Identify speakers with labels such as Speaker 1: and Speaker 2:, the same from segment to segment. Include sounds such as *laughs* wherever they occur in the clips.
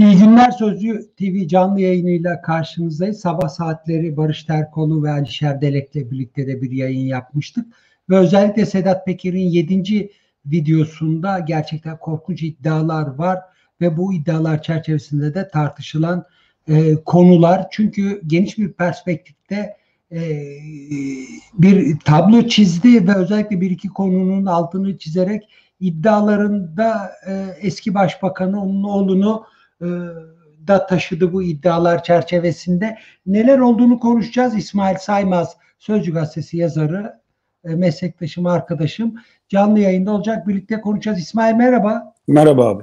Speaker 1: İyi günler Sözcü TV canlı yayınıyla karşınızdayız. Sabah saatleri Barış Terkoğlu ve Alişer Delek'le birlikte de bir yayın yapmıştık. Ve özellikle Sedat Peker'in 7. videosunda gerçekten korkunç iddialar var. Ve bu iddialar çerçevesinde de tartışılan e, konular. Çünkü geniş bir perspektifte e, bir tablo çizdi ve özellikle bir iki konunun altını çizerek iddialarında e, eski başbakanı onun oğlunu e, da taşıdı bu iddialar çerçevesinde. Neler olduğunu konuşacağız. İsmail Saymaz Sözcü Gazetesi yazarı, e, meslektaşım, arkadaşım canlı yayında olacak. Birlikte konuşacağız. İsmail merhaba.
Speaker 2: Merhaba abi.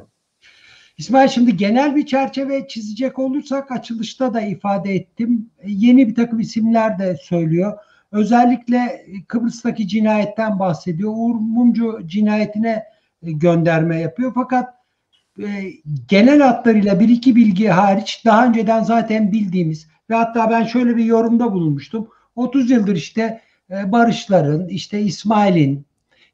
Speaker 1: İsmail şimdi genel bir çerçeve çizecek olursak açılışta da ifade ettim. E, yeni bir takım isimler de söylüyor. Özellikle Kıbrıs'taki cinayetten bahsediyor. Uğur Mumcu cinayetine gönderme yapıyor. Fakat e, genel hatlarıyla bir iki bilgi hariç daha önceden zaten bildiğimiz ve hatta ben şöyle bir yorumda bulunmuştum. 30 yıldır işte e, Barışların, işte İsmail'in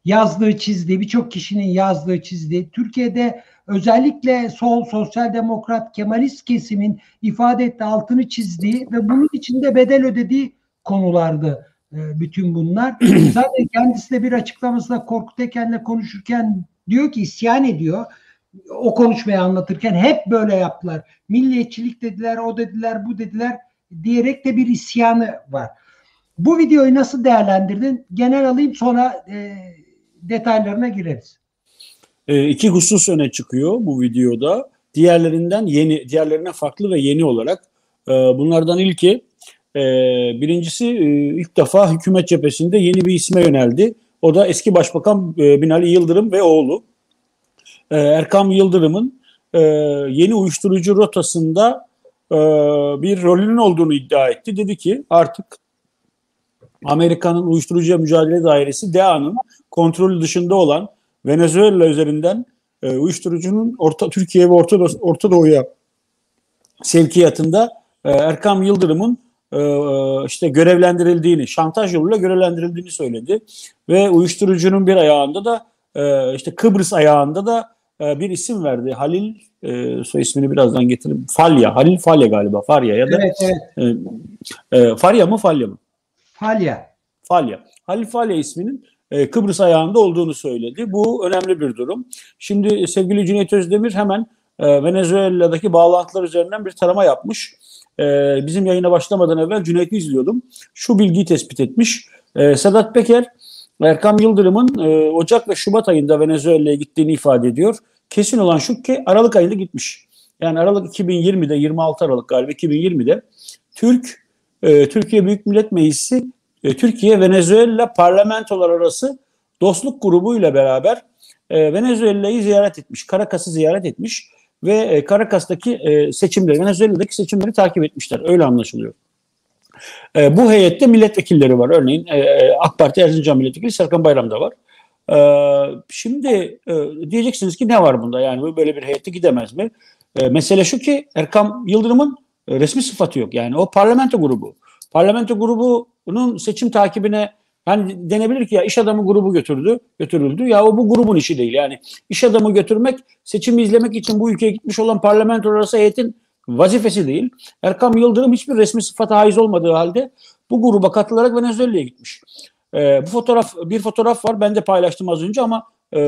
Speaker 1: yazdığı, çizdiği, birçok kişinin yazdığı, çizdiği, Türkiye'de özellikle sol, sosyal demokrat, kemalist kesimin ifade ettiği, altını çizdiği ve bunun içinde bedel ödediği konulardı e, bütün bunlar. *clears throat* Zaten kendisi de bir açıklamasında Korkut Eken'le konuşurken diyor ki isyan ediyor o konuşmayı anlatırken hep böyle yaptılar. Milliyetçilik dediler, o dediler, bu dediler diyerek de bir isyanı var. Bu videoyu nasıl değerlendirdin? Genel alayım sonra e, detaylarına gireriz.
Speaker 2: E, iki husus öne çıkıyor bu videoda. Diğerlerinden yeni, diğerlerine farklı ve yeni olarak. E, bunlardan ilki e, birincisi e, ilk defa hükümet cephesinde yeni bir isme yöneldi. O da eski Başbakan e, Binali Yıldırım ve oğlu. E, Erkam Yıldırım'ın e, yeni uyuşturucu rotasında e, bir rolünün olduğunu iddia etti. Dedi ki artık Amerika'nın uyuşturucu mücadele dairesi DEA'nın kontrolü dışında olan Venezuela üzerinden e, uyuşturucunun Orta Türkiye ve Orta, Orta Doğu'ya sevkiyatında e, Erkam Yıldırım'ın işte görevlendirildiğini, şantaj yoluyla görevlendirildiğini söyledi ve uyuşturucunun bir ayağında da işte Kıbrıs ayağında da e, bir isim verdi. Halil e, soy ismini birazdan getiririm. Falya. Halil Falya galiba. Farya ya da evet, evet. E, e, Farya mı Falya mı?
Speaker 1: Falya.
Speaker 2: Falya. Halil Falya isminin e, Kıbrıs ayağında olduğunu söyledi. Bu önemli bir durum. Şimdi sevgili Cüneyt Özdemir hemen e, Venezuela'daki bağlantılar üzerinden bir tarama yapmış. E, bizim yayına başlamadan evvel Cüneyt'i izliyordum. Şu bilgiyi tespit etmiş. E, Sedat Peker Erkam Yıldırım'ın e, Ocak ve Şubat ayında Venezuela'ya gittiğini ifade ediyor. Kesin olan şu ki Aralık ayında gitmiş. Yani Aralık 2020'de 26 Aralık galiba 2020'de Türk e, Türkiye Büyük Millet Meclisi e, Türkiye Venezuela parlamentolar arası dostluk grubu ile beraber e, Venezuela'yı ziyaret etmiş. Caracas'ı ziyaret etmiş ve e, Caracas'taki e, seçimleri, Venezuela'daki seçimleri takip etmişler. Öyle anlaşılıyor. E, bu heyette milletvekilleri var. Örneğin e, e, AK Parti Erzincan Milletvekili Serkan Bayram da var. E, şimdi e, diyeceksiniz ki ne var bunda? Yani böyle bir heyette gidemez mi? E, mesele şu ki Erkam Yıldırım'ın resmi sıfatı yok. Yani o parlamento grubu. Parlamento grubunun seçim takibine yani denebilir ki ya iş adamı grubu götürdü, götürüldü. Ya o bu grubun işi değil. Yani iş adamı götürmek, seçimi izlemek için bu ülkeye gitmiş olan parlamento arası heyetin vazifesi değil. Erkam Yıldırım hiçbir resmi sıfata haiz olmadığı halde bu gruba katılarak Venezuela'ya gitmiş. E, bu fotoğraf bir fotoğraf var. Ben de paylaştım az önce ama e,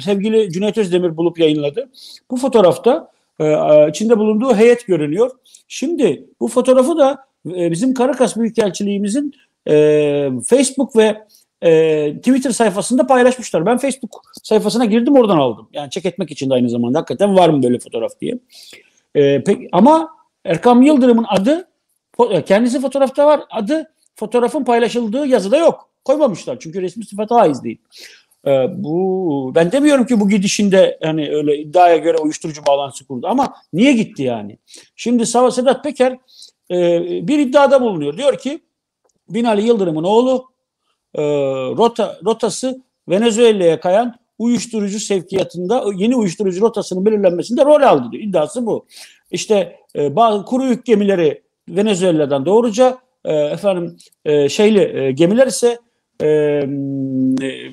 Speaker 2: sevgili Cüneyt Özdemir bulup yayınladı. Bu fotoğrafta e, içinde bulunduğu heyet görünüyor. Şimdi bu fotoğrafı da e, bizim Karakas Büyükelçiliğimizin e, Facebook ve e, Twitter sayfasında paylaşmışlar. Ben Facebook sayfasına girdim oradan aldım. Yani çek etmek için de aynı zamanda hakikaten var mı böyle fotoğraf diye. E, pek, ama Erkam Yıldırım'ın adı e, kendisi fotoğrafta var. Adı fotoğrafın paylaşıldığı yazıda yok. Koymamışlar çünkü resmi sıfata haiz değil. E, bu ben demiyorum ki bu gidişinde yani öyle iddiaya göre uyuşturucu bağlantısı kurdu ama niye gitti yani? Şimdi Sava Sedat Peker e, bir iddiada bulunuyor. Diyor ki Binali Yıldırım'ın oğlu e, rota rotası Venezuela'ya kayan uyuşturucu sevkiyatında yeni uyuşturucu rotasının belirlenmesinde rol aldı diyor. İddiası bu. İşte e, bazı kuru yük gemileri Venezuela'dan doğruca e, efendim e, şeyli e, gemiler ise e,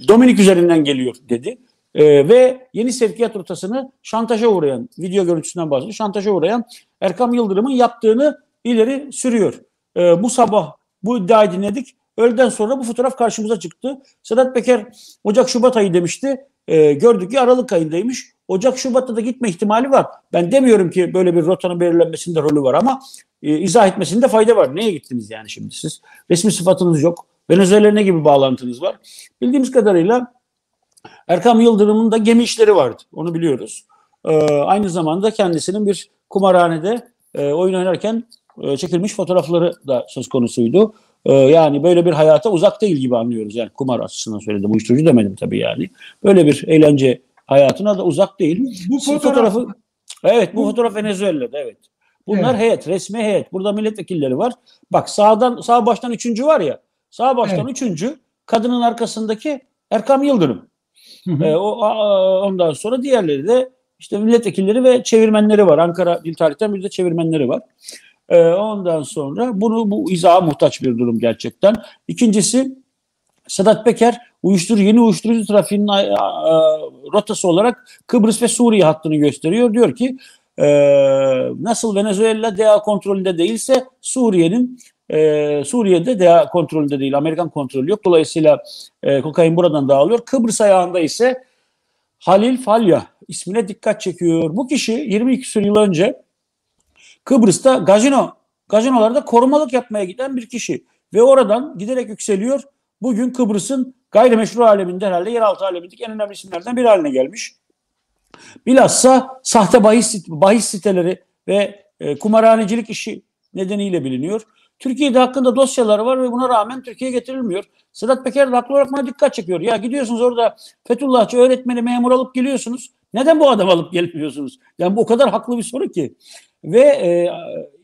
Speaker 2: Dominik üzerinden geliyor dedi. E, ve yeni sevkiyat rotasını şantaja uğrayan, video görüntüsünden bahsediyor, şantaja uğrayan Erkam Yıldırım'ın yaptığını ileri sürüyor. E, bu sabah bu iddiayı dinledik. Öğleden sonra bu fotoğraf karşımıza çıktı. Sedat Peker Ocak-Şubat ayı demişti. E, gördük ki Aralık ayındaymış. Ocak-Şubat'ta da gitme ihtimali var. Ben demiyorum ki böyle bir rotanın belirlenmesinde rolü var ama e, izah etmesinde fayda var. Neye gittiniz yani şimdi siz? Resmi sıfatınız yok. Venezuela ne gibi bağlantınız var? Bildiğimiz kadarıyla Erkam Yıldırım'ın da gemi işleri vardı. Onu biliyoruz. E, aynı zamanda kendisinin bir kumarhanede e, oyun oynarken e, çekilmiş fotoğrafları da söz konusuydu. E, yani böyle bir hayata uzak değil gibi anlıyoruz. Yani kumar açısından söyledim. Uyuşturucu demedim tabii yani. Böyle bir eğlence hayatına da uzak değil. Bu fotoğraf... fotoğrafı Evet bu fotoğraf Venezuela'da evet. Bunlar evet. heyet, resmi heyet. Burada milletvekilleri var. Bak sağdan sağ baştan üçüncü var ya. Sağ baştan evet. üçüncü kadının arkasındaki Erkam Yıldırım. Hı hı. Ee, o ondan sonra diğerleri de işte milletvekilleri ve çevirmenleri var. Ankara Dil Tarih'ten bir de çevirmenleri var. Ee, ondan sonra bunu bu izaha muhtaç bir durum gerçekten. İkincisi Sedat Peker uyuşturucu yeni uyuşturucu trafiğinin rotası olarak Kıbrıs ve Suriye hattını gösteriyor. Diyor ki e, nasıl Venezuela DA kontrolünde değilse Suriye'nin e, Suriye'de DA kontrolünde değil, Amerikan kontrolü yok. Dolayısıyla e, kokain buradan dağılıyor. Kıbrıs ayağında ise Halil Falya ismine dikkat çekiyor. Bu kişi 22 yıl önce Kıbrıs'ta gazino, gazinolarda korumalık yapmaya giden bir kişi. Ve oradan giderek yükseliyor. Bugün Kıbrıs'ın gayrimeşru aleminde herhalde yeraltı alemindeki en önemli isimlerden biri haline gelmiş. Bilhassa sahte bahis, bahis siteleri ve e, kumarhanecilik işi nedeniyle biliniyor. Türkiye'de hakkında dosyaları var ve buna rağmen Türkiye'ye getirilmiyor. Sedat Peker haklı olarak buna dikkat çekiyor. Ya gidiyorsunuz orada Fethullahçı öğretmeni memur alıp geliyorsunuz. Neden bu adam alıp gelmiyorsunuz? Yani bu o kadar haklı bir soru ki. Ve e,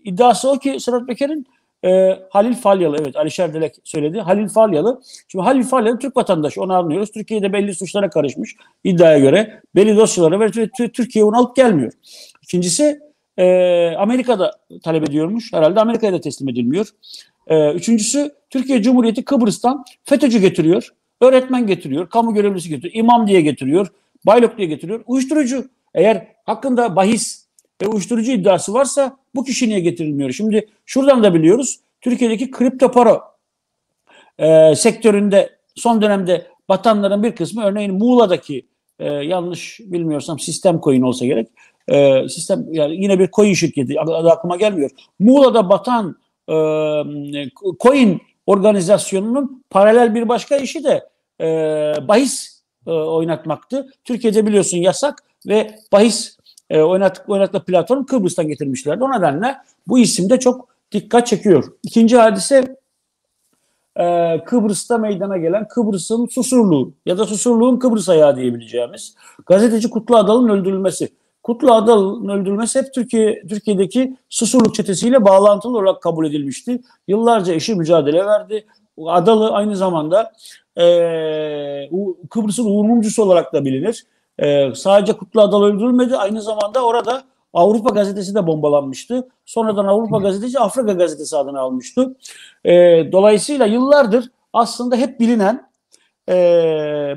Speaker 2: iddiası o ki Sedat Peker'in e, Halil Falyalı evet Alişer Dilek söyledi. Halil Falyalı. Şimdi Halil Falyalı Türk vatandaşı onu anlıyoruz. Türkiye'de belli suçlara karışmış iddiaya göre. Belli dosyalara ve Türkiye onu alıp gelmiyor. İkincisi e, Amerika'da talep ediyormuş. Herhalde Amerika'ya da teslim edilmiyor. E, üçüncüsü Türkiye Cumhuriyeti Kıbrıs'tan FETÖ'cü getiriyor. Öğretmen getiriyor. Kamu görevlisi getiriyor. imam diye getiriyor. Baylok diye getiriyor. Uyuşturucu. Eğer hakkında bahis ve uyuşturucu iddiası varsa bu kişi niye getirilmiyor? Şimdi şuradan da biliyoruz. Türkiye'deki kripto para e, sektöründe son dönemde batanların bir kısmı örneğin Muğla'daki e, yanlış bilmiyorsam sistem coin olsa gerek. E, sistem yani yine bir coin şirketi adı aklıma gelmiyor. Muğla'da batan e, coin organizasyonunun paralel bir başka işi de e, bahis e, oynatmaktı. Türkiye'de biliyorsun yasak ve bahis e, oynattık, oynattığı platform Kıbrıs'tan getirmişlerdi. O nedenle bu isim de çok dikkat çekiyor. İkinci hadise e, Kıbrıs'ta meydana gelen Kıbrıs'ın Susurluğu ya da Susurluğun Kıbrıs ayağı diyebileceğimiz gazeteci Kutlu Adal'ın öldürülmesi. Kutlu Adal'ın öldürülmesi hep Türkiye Türkiye'deki Susurluk çetesiyle bağlantılı olarak kabul edilmişti. Yıllarca eşi mücadele verdi. Adalı aynı zamanda e, Kıbrıs'ın Uğur Mumcusu olarak da bilinir. E, sadece Kutlu Adal öldürülmedi. Aynı zamanda orada Avrupa Gazetesi de bombalanmıştı. Sonradan Avrupa Gazetesi Afrika Gazetesi adını almıştı. E, dolayısıyla yıllardır aslında hep bilinen e,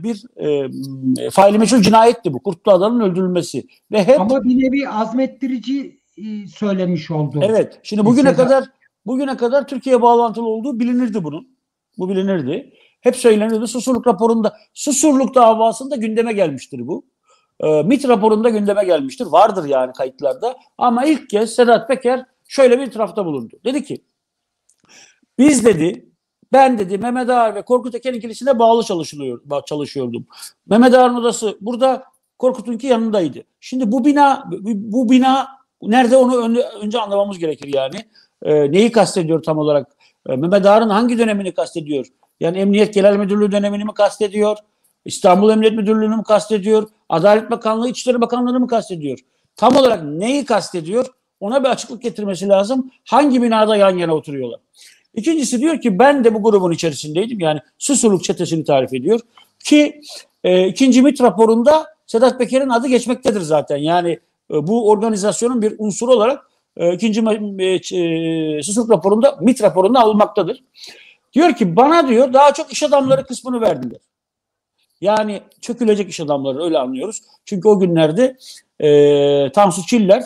Speaker 2: bir e, faili meçhul cinayetti bu. Kurtlu Adal'ın öldürülmesi. Ve hep,
Speaker 1: Ama bir nevi azmettirici e, söylemiş oldu.
Speaker 2: Evet. Şimdi bugüne Mesela... kadar bugüne kadar Türkiye bağlantılı olduğu bilinirdi bunun. Bu bilinirdi. Hep söylenirdi. Susurluk raporunda, Susurluk davasında gündeme gelmiştir bu. E, MIT raporunda gündeme gelmiştir. Vardır yani kayıtlarda. Ama ilk kez Sedat Peker şöyle bir itirafta bulundu. Dedi ki biz dedi ben dedi Mehmet Ağar ve Korkut Eken ikilisine bağlı çalışılıyor, çalışıyordum. Mehmet Ağar'ın odası burada Korkut'unki yanındaydı. Şimdi bu bina bu bina nerede onu önce, önce anlamamız gerekir yani. E, neyi kastediyor tam olarak? E, Mehmet Ağar'ın hangi dönemini kastediyor? Yani Emniyet Genel Müdürlüğü dönemini mi kastediyor? İstanbul Emniyet Müdürlüğü'nü mü kastediyor? Adalet Bakanlığı, İçişleri Bakanlığı'nı mı kastediyor? Tam olarak neyi kastediyor? Ona bir açıklık getirmesi lazım. Hangi binada yan yana oturuyorlar? İkincisi diyor ki ben de bu grubun içerisindeydim. Yani Susurluk çetesini tarif ediyor. Ki e, ikinci MIT raporunda Sedat Peker'in adı geçmektedir zaten. Yani e, bu organizasyonun bir unsuru olarak e, ikinci e, e, Susurluk raporunda MIT raporunda alınmaktadır. Diyor ki bana diyor daha çok iş adamları kısmını verdiler. Yani çökülecek iş adamları öyle anlıyoruz. Çünkü o günlerde e, Tansu Çiller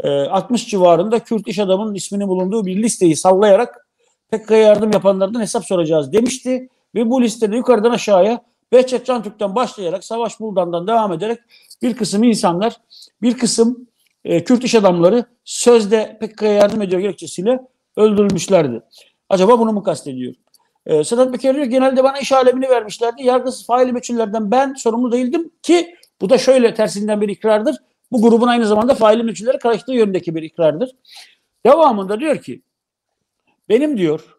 Speaker 2: e, 60 civarında Kürt iş adamının isminin bulunduğu bir listeyi sallayarak PKK'ya yardım yapanlardan hesap soracağız demişti. Ve bu listede yukarıdan aşağıya Behçet Türk'ten başlayarak Savaş Buldan'dan devam ederek bir kısım insanlar, bir kısım e, Kürt iş adamları sözde PKK'ya yardım ediyor gerekçesiyle öldürülmüşlerdi. Acaba bunu mu kastediyor? E, Sedat Peker diyor genelde bana iş alemini vermişlerdi. Yargısız faili meçhullerden ben sorumlu değildim ki bu da şöyle tersinden bir ikrardır. Bu grubun aynı zamanda faili meçhulleri karıştığı yönündeki bir ikrardır. Devamında diyor ki benim diyor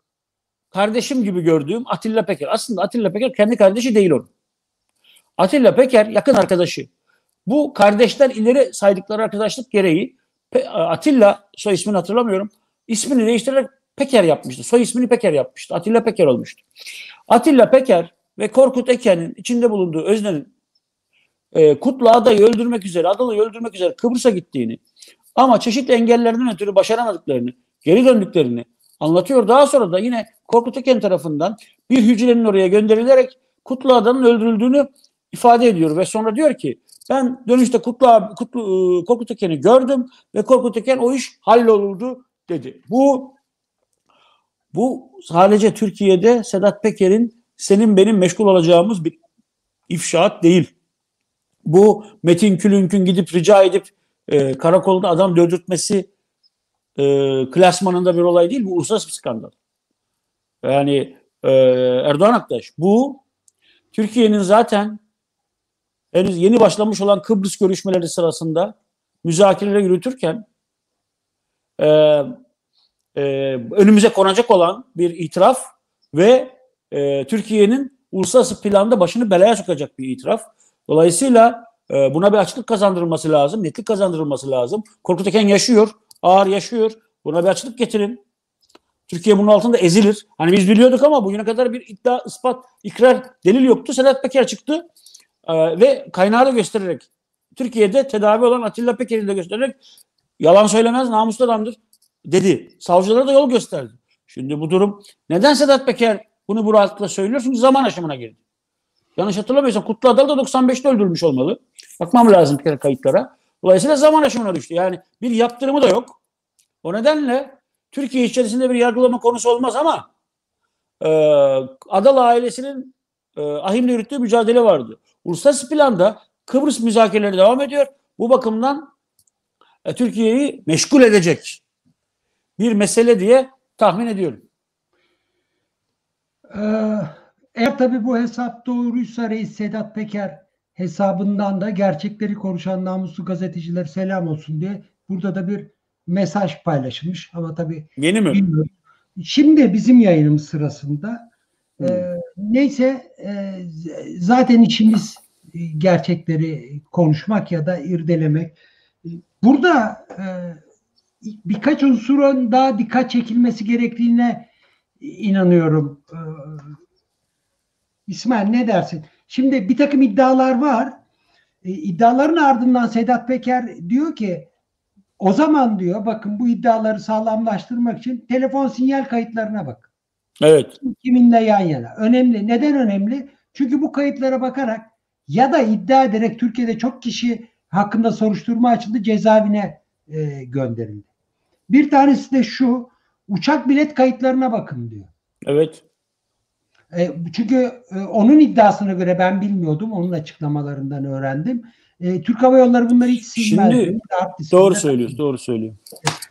Speaker 2: kardeşim gibi gördüğüm Atilla Peker. Aslında Atilla Peker kendi kardeşi değil onun. Atilla Peker yakın arkadaşı. Bu kardeşler ileri saydıkları arkadaşlık gereği Atilla soy ismini hatırlamıyorum. İsmini değiştirerek Peker yapmıştı. Soy ismini Peker yapmıştı. Atilla Peker olmuştu. Atilla Peker ve Korkut Eken'in içinde bulunduğu öznenin e, Kutlu adayı öldürmek üzere, Adalı'yı öldürmek üzere Kıbrıs'a gittiğini ama çeşitli engellerden ötürü başaramadıklarını, geri döndüklerini anlatıyor. Daha sonra da yine Korkut Eken tarafından bir hücrenin oraya gönderilerek Kutlu Adanın öldürüldüğünü ifade ediyor ve sonra diyor ki ben dönüşte Kutlu, Kutlu e, Korkut Eken'i gördüm ve Korkut Eken o iş hallolurdu dedi. Bu bu sadece Türkiye'de Sedat Peker'in senin benim meşgul olacağımız bir ifşaat değil. Bu Metin Külünk'ün gidip rica edip e, karakolda adam dövdürtmesi e, klasmanında bir olay değil. Bu uluslararası bir skandal. Yani e, Erdoğan Aktaş bu Türkiye'nin zaten henüz yeni başlamış olan Kıbrıs görüşmeleri sırasında müzakereler yürütürken e, e, önümüze konacak olan bir itiraf ve e, Türkiye'nin uluslararası planda başını belaya sokacak bir itiraf. Dolayısıyla e, buna bir açıklık kazandırılması lazım, netlik kazandırılması lazım. Korkut Eken yaşıyor, ağır yaşıyor. Buna bir açıklık getirin. Türkiye bunun altında ezilir. Hani biz biliyorduk ama bugüne kadar bir iddia, ispat, ikrar, delil yoktu. Sedat Peker çıktı e, ve kaynağı da göstererek Türkiye'de tedavi olan Atilla Peker'i de göstererek yalan söylemez, namuslu adamdır dedi. Savcılara da yol gösterdi. Şimdi bu durum neden Sedat Peker bunu bu rahatlıkla söylüyor? Çünkü zaman aşımına girdi. Yanlış hatırlamıyorsam Kutlu Adalı da 95'te öldürülmüş olmalı. Bakmam lazım bir kere kayıtlara. Dolayısıyla zaman aşımına düştü. Yani bir yaptırımı da yok. O nedenle Türkiye içerisinde bir yargılama konusu olmaz ama e, Adalı ailesinin e, ahimle yürüttüğü mücadele vardı. Uluslararası planda Kıbrıs müzakereleri devam ediyor. Bu bakımdan e, Türkiye'yi meşgul edecek bir mesele diye tahmin ediyorum.
Speaker 1: Ee, eğer tabii bu hesap doğruysa Reis Sedat Peker hesabından da gerçekleri konuşan namuslu gazeteciler selam olsun diye burada da bir mesaj paylaşılmış ama tabii
Speaker 2: yeni mi? Bilmiyorum.
Speaker 1: Şimdi bizim yayınımız sırasında e, hmm. e, neyse e, zaten işimiz gerçekleri konuşmak ya da irdelemek. Burada e, birkaç unsurun daha dikkat çekilmesi gerektiğine inanıyorum. Ee, İsmail ne dersin? Şimdi bir takım iddialar var. E, iddiaların ardından Sedat Peker diyor ki o zaman diyor bakın bu iddiaları sağlamlaştırmak için telefon sinyal kayıtlarına bak.
Speaker 2: Evet.
Speaker 1: Kiminle yan yana. Önemli. Neden önemli? Çünkü bu kayıtlara bakarak ya da iddia ederek Türkiye'de çok kişi hakkında soruşturma açıldı cezaevine e, gönderildi. Bir tanesi de şu uçak bilet kayıtlarına bakın diyor.
Speaker 2: Evet.
Speaker 1: E, çünkü e, onun iddiasına göre ben bilmiyordum. Onun açıklamalarından öğrendim. E, Türk Hava Yolları bunları hiç silmez.
Speaker 2: Şimdi doğru söylüyorsun. Doğru söylüyorsun.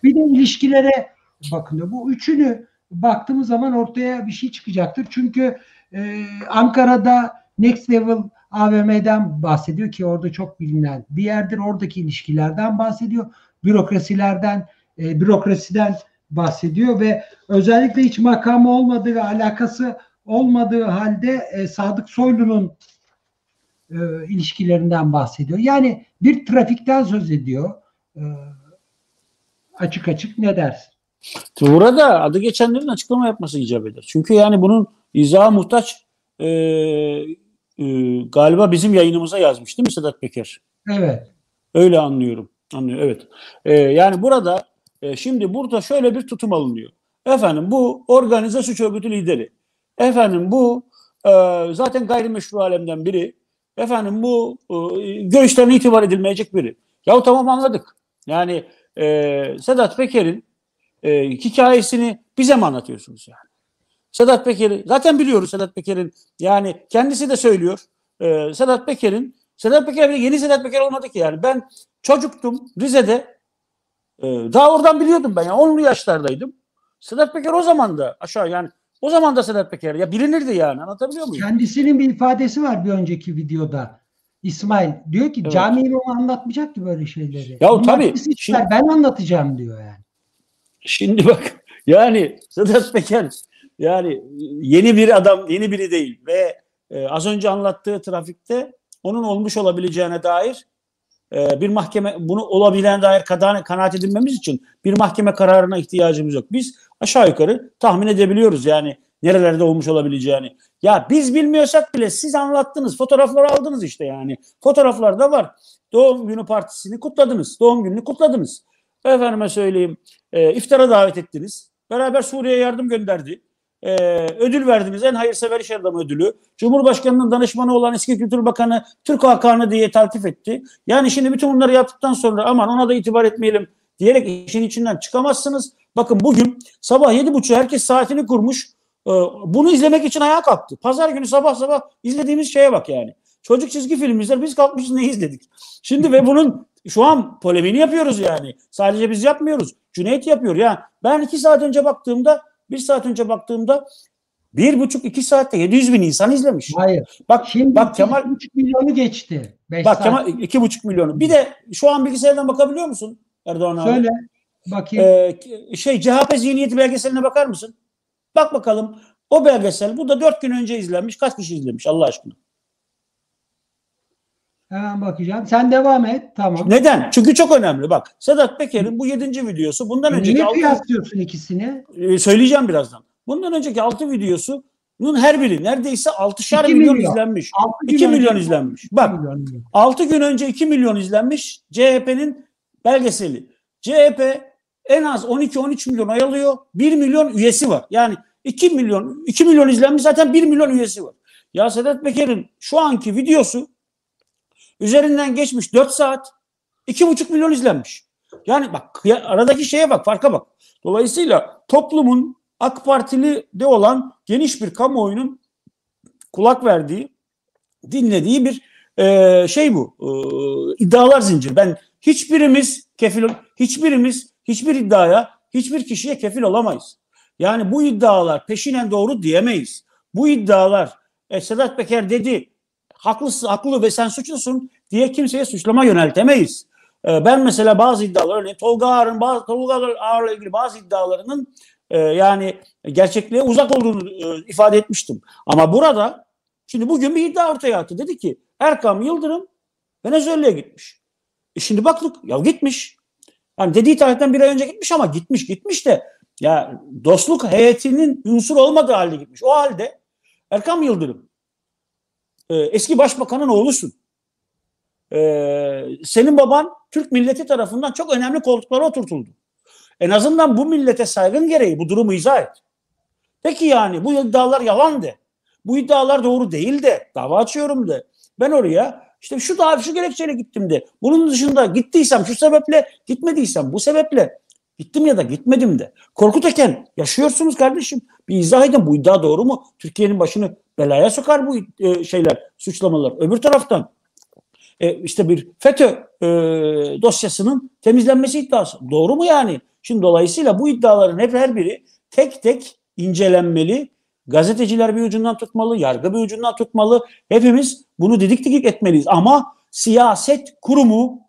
Speaker 1: Bir de ilişkilere bakın diyor. Bu üçünü baktığımız zaman ortaya bir şey çıkacaktır. Çünkü e, Ankara'da Next Level AVM'den bahsediyor ki orada çok bilinen bir yerdir. Oradaki ilişkilerden bahsediyor. Bürokrasilerden e, bürokrasiden bahsediyor ve özellikle hiç makamı olmadığı ve alakası olmadığı halde e, Sadık Soylu'nun e, ilişkilerinden bahsediyor. Yani bir trafikten söz ediyor. E, açık açık ne dersin?
Speaker 2: Burada adı geçenlerin açıklama yapması icap eder. Çünkü yani bunun izaha muhtaç e, e, galiba bizim yayınımıza yazmış değil mi Sedat Peker?
Speaker 1: Evet.
Speaker 2: Öyle anlıyorum. Anlıyor, evet. E, yani burada e, şimdi burada şöyle bir tutum alınıyor. Efendim bu organize suç örgütü lideri. Efendim bu e, zaten gayrimeşru alemden biri. Efendim bu e, görüşlerine itibar edilmeyecek biri. Yahu tamam anladık. Yani e, Sedat Peker'in e, hikayesini bize mi anlatıyorsunuz yani? Sedat Peker'i zaten biliyoruz Sedat Peker'in yani kendisi de söylüyor. E, Sedat Peker'in Sedat Peker bile yeni Sedat Peker olmadı ki yani. Ben çocuktum Rize'de. E, daha oradan biliyordum ben. Yani 10'lu yaşlardaydım. Sedat Peker o zaman da aşağı yani o zaman da Sedat Peker ya bilinirdi yani anlatabiliyor muyum?
Speaker 1: Kendisinin bir ifadesi var bir önceki videoda. İsmail diyor ki
Speaker 2: Evet.
Speaker 1: cami imamı anlatmayacak ki böyle şeyleri.
Speaker 2: Ya
Speaker 1: Bunlar
Speaker 2: tabii, şimdi-
Speaker 1: ben anlatacağım diyor yani.
Speaker 2: Şimdi bak *laughs* yani Sedat Peker yani yeni bir adam, yeni biri değil ve e, az önce anlattığı trafikte onun olmuş olabileceğine dair e, bir mahkeme bunu olabileceğine dair kanaat edinmemiz için bir mahkeme kararına ihtiyacımız yok. Biz aşağı yukarı tahmin edebiliyoruz yani nerelerde olmuş olabileceğini. Ya biz bilmiyorsak bile siz anlattınız, fotoğrafları aldınız işte yani. Fotoğraflarda var. Doğum günü partisini kutladınız, doğum gününü kutladınız. Efendime söyleyeyim, e, iftara davet ettiniz. Beraber Suriye'ye yardım gönderdi. E, ödül verdiniz. En hayırsever iş adamı ödülü. Cumhurbaşkanının danışmanı olan eski Kültür Bakanı Türk Hakanı diye taltif etti. Yani şimdi bütün bunları yaptıktan sonra aman ona da itibar etmeyelim diyerek işin içinden çıkamazsınız. Bakın bugün sabah yedi buçuk herkes saatini kurmuş. E, bunu izlemek için ayağa kalktı. Pazar günü sabah sabah izlediğimiz şeye bak yani. Çocuk çizgi film biz kalkmışız ne izledik. Şimdi ve bunun şu an polemiğini yapıyoruz yani. Sadece biz yapmıyoruz. Cüneyt yapıyor. Yani ben iki saat önce baktığımda bir saat önce baktığımda bir buçuk iki saatte 700 bin insan izlemiş.
Speaker 1: Hayır.
Speaker 2: Bak
Speaker 1: Şimdi
Speaker 2: bak Kemal
Speaker 1: 2,5 milyonu geçti. Beş
Speaker 2: bak
Speaker 1: saat.
Speaker 2: Kemal iki buçuk milyonu. Bir de şu an bilgisayardan bakabiliyor musun Erdoğan abi?
Speaker 1: Söyle. Bakayım.
Speaker 2: Ee, şey CHP zihniyeti belgeseline bakar mısın? Bak bakalım. O belgesel bu da dört gün önce izlenmiş. Kaç kişi izlemiş Allah aşkına?
Speaker 1: Hemen bakacağım. Sen devam et. Tamam.
Speaker 2: Neden? Çünkü çok önemli. Bak Sedat Peker'in bu yedinci videosu. Bundan önceki
Speaker 1: Niye
Speaker 2: altı,
Speaker 1: kıyaslıyorsun ikisini?
Speaker 2: e, söyleyeceğim birazdan. Bundan önceki altı videosunun her biri neredeyse 6'şar
Speaker 1: İki
Speaker 2: milyon,
Speaker 1: milyon.
Speaker 2: izlenmiş.
Speaker 1: 6
Speaker 2: 2 milyon izlenmiş. Bak
Speaker 1: milyon, milyon.
Speaker 2: 6 gün önce 2 milyon izlenmiş CHP'nin belgeseli. CHP en az 12-13 milyon oy alıyor. 1 milyon üyesi var. Yani 2 milyon 2 milyon izlenmiş zaten 1 milyon üyesi var. Ya Sedat Peker'in şu anki videosu üzerinden geçmiş 4 saat 2,5 milyon izlenmiş. Yani bak aradaki şeye bak farka bak. Dolayısıyla toplumun AK Partili de olan geniş bir kamuoyunun kulak verdiği, dinlediği bir e, şey bu. E, iddialar zinciri. Ben hiçbirimiz kefil, hiçbirimiz hiçbir iddiaya, hiçbir kişiye kefil olamayız. Yani bu iddialar peşinen doğru diyemeyiz. Bu iddialar e, Sedat Peker dedi haklısın, haklı ve sen suçlusun diye kimseye suçlama yöneltemeyiz. E, ben mesela bazı iddialar örneğin Tolga Ağar'ın bazı Tolga Ağar'la ilgili bazı iddialarının e, yani gerçekliğe uzak olduğunu e, ifade etmiştim. Ama burada şimdi bugün bir iddia ortaya attı. Dedi ki Erkam Yıldırım Venezuela'ya gitmiş. E şimdi baktık ya gitmiş. Yani dediği tarihten bir ay önce gitmiş ama gitmiş gitmiş de ya dostluk heyetinin unsur olmadığı halde gitmiş. O halde Erkam Yıldırım e, eski başbakanın oğlusun. E, senin baban Türk milleti tarafından çok önemli koltuklara oturtuldu. En azından bu millete saygın gereği bu durumu izah et. Peki yani bu iddialar yalan de. Bu iddialar doğru değil de. Dava açıyorum de. Ben oraya işte şu da şu gerekçeyle gittim de. Bunun dışında gittiysem şu sebeple gitmediysem bu sebeple gittim ya da gitmedim de. Korkut Eken yaşıyorsunuz kardeşim. Bir izah edin bu iddia doğru mu? Türkiye'nin başını belaya sokar bu e, şeyler, suçlamalar. Öbür taraftan e, işte bir FETÖ e, dosyasının temizlenmesi iddiası. Doğru mu yani? Şimdi dolayısıyla bu iddiaların hep her biri tek tek incelenmeli. Gazeteciler bir ucundan tutmalı, yargı bir ucundan tutmalı. Hepimiz bunu didik didik etmeliyiz. Ama siyaset kurumu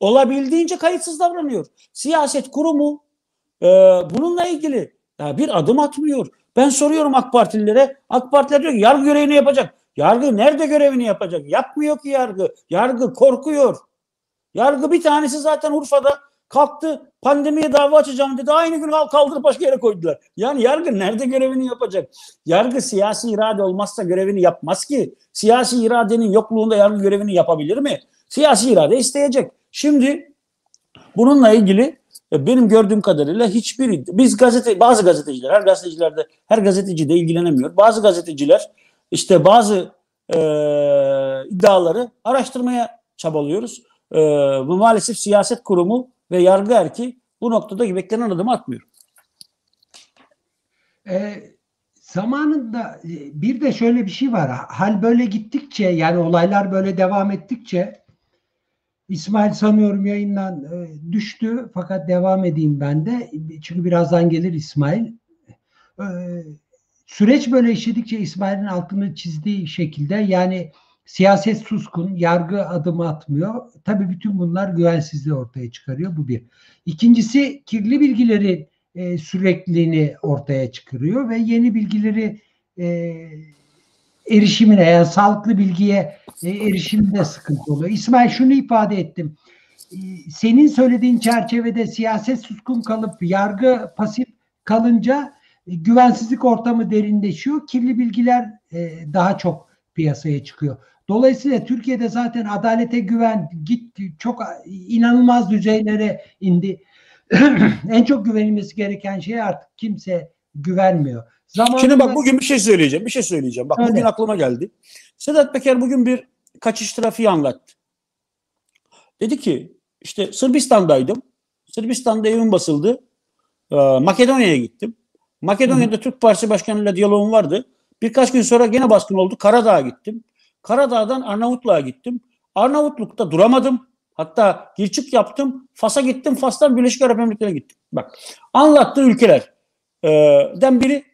Speaker 2: olabildiğince kayıtsız davranıyor. Siyaset kurumu e, bununla ilgili ya bir adım atmıyor. Ben soruyorum AK Partililere. AK Partiler diyor ki yargı görevini yapacak. Yargı nerede görevini yapacak? Yapmıyor ki yargı. Yargı korkuyor. Yargı bir tanesi zaten Urfa'da kalktı pandemiye dava açacağım dedi. Aynı gün kaldırıp başka yere koydular. Yani yargı nerede görevini yapacak? Yargı siyasi irade olmazsa görevini yapmaz ki. Siyasi iradenin yokluğunda yargı görevini yapabilir mi? Siyasi irade isteyecek. Şimdi bununla ilgili benim gördüğüm kadarıyla hiçbir biz gazete bazı gazeteciler her gazetecilerde her gazeteci de ilgilenemiyor. Bazı gazeteciler işte bazı e, iddiaları araştırmaya çabalıyoruz. E, bu maalesef siyaset kurumu ve yargı erki bu noktada beklenen adımı atmıyor.
Speaker 1: E, zamanında e, bir de şöyle bir şey var. Hal böyle gittikçe yani olaylar böyle devam ettikçe İsmail sanıyorum yayından e, düştü fakat devam edeyim ben de. Çünkü birazdan gelir İsmail. E, süreç böyle işledikçe İsmail'in altını çizdiği şekilde yani siyaset suskun, yargı adımı atmıyor. Tabii bütün bunlar güvensizliği ortaya çıkarıyor. Bu bir. İkincisi kirli bilgileri e, sürekliliğini ortaya çıkarıyor ve yeni bilgileri e, erişimine yani sağlıklı bilgiye e, erişimde sıkıntı oluyor. İsmail şunu ifade ettim. E, senin söylediğin çerçevede siyaset suskun kalıp yargı pasif kalınca e, güvensizlik ortamı derinleşiyor. Kirli bilgiler e, daha çok piyasaya çıkıyor. Dolayısıyla Türkiye'de zaten adalete güven gitti çok inanılmaz düzeylere indi. *clears throat* en çok güvenilmesi gereken şey artık kimse güvenmiyor.
Speaker 2: Zamanında... Şimdi bak bugün bir şey söyleyeceğim. Bir şey söyleyeceğim. Bak Öyle. bugün aklıma geldi. Sedat Peker bugün bir kaçış trafiği anlattı. Dedi ki işte Sırbistan'daydım. Sırbistan'da evim basıldı. Ee, Makedonya'ya gittim. Makedonya'da Hı. Türk Partisi Başkanı'yla diyalogum vardı. Birkaç gün sonra gene baskın oldu. Karadağ'a gittim. Karadağ'dan Arnavutluğa gittim. Arnavutluk'ta duramadım. Hatta girçik yaptım. Fas'a gittim. Fas'tan Birleşik Arap Emirlikleri'ne gittim. Bak anlattığı ülkelerden biri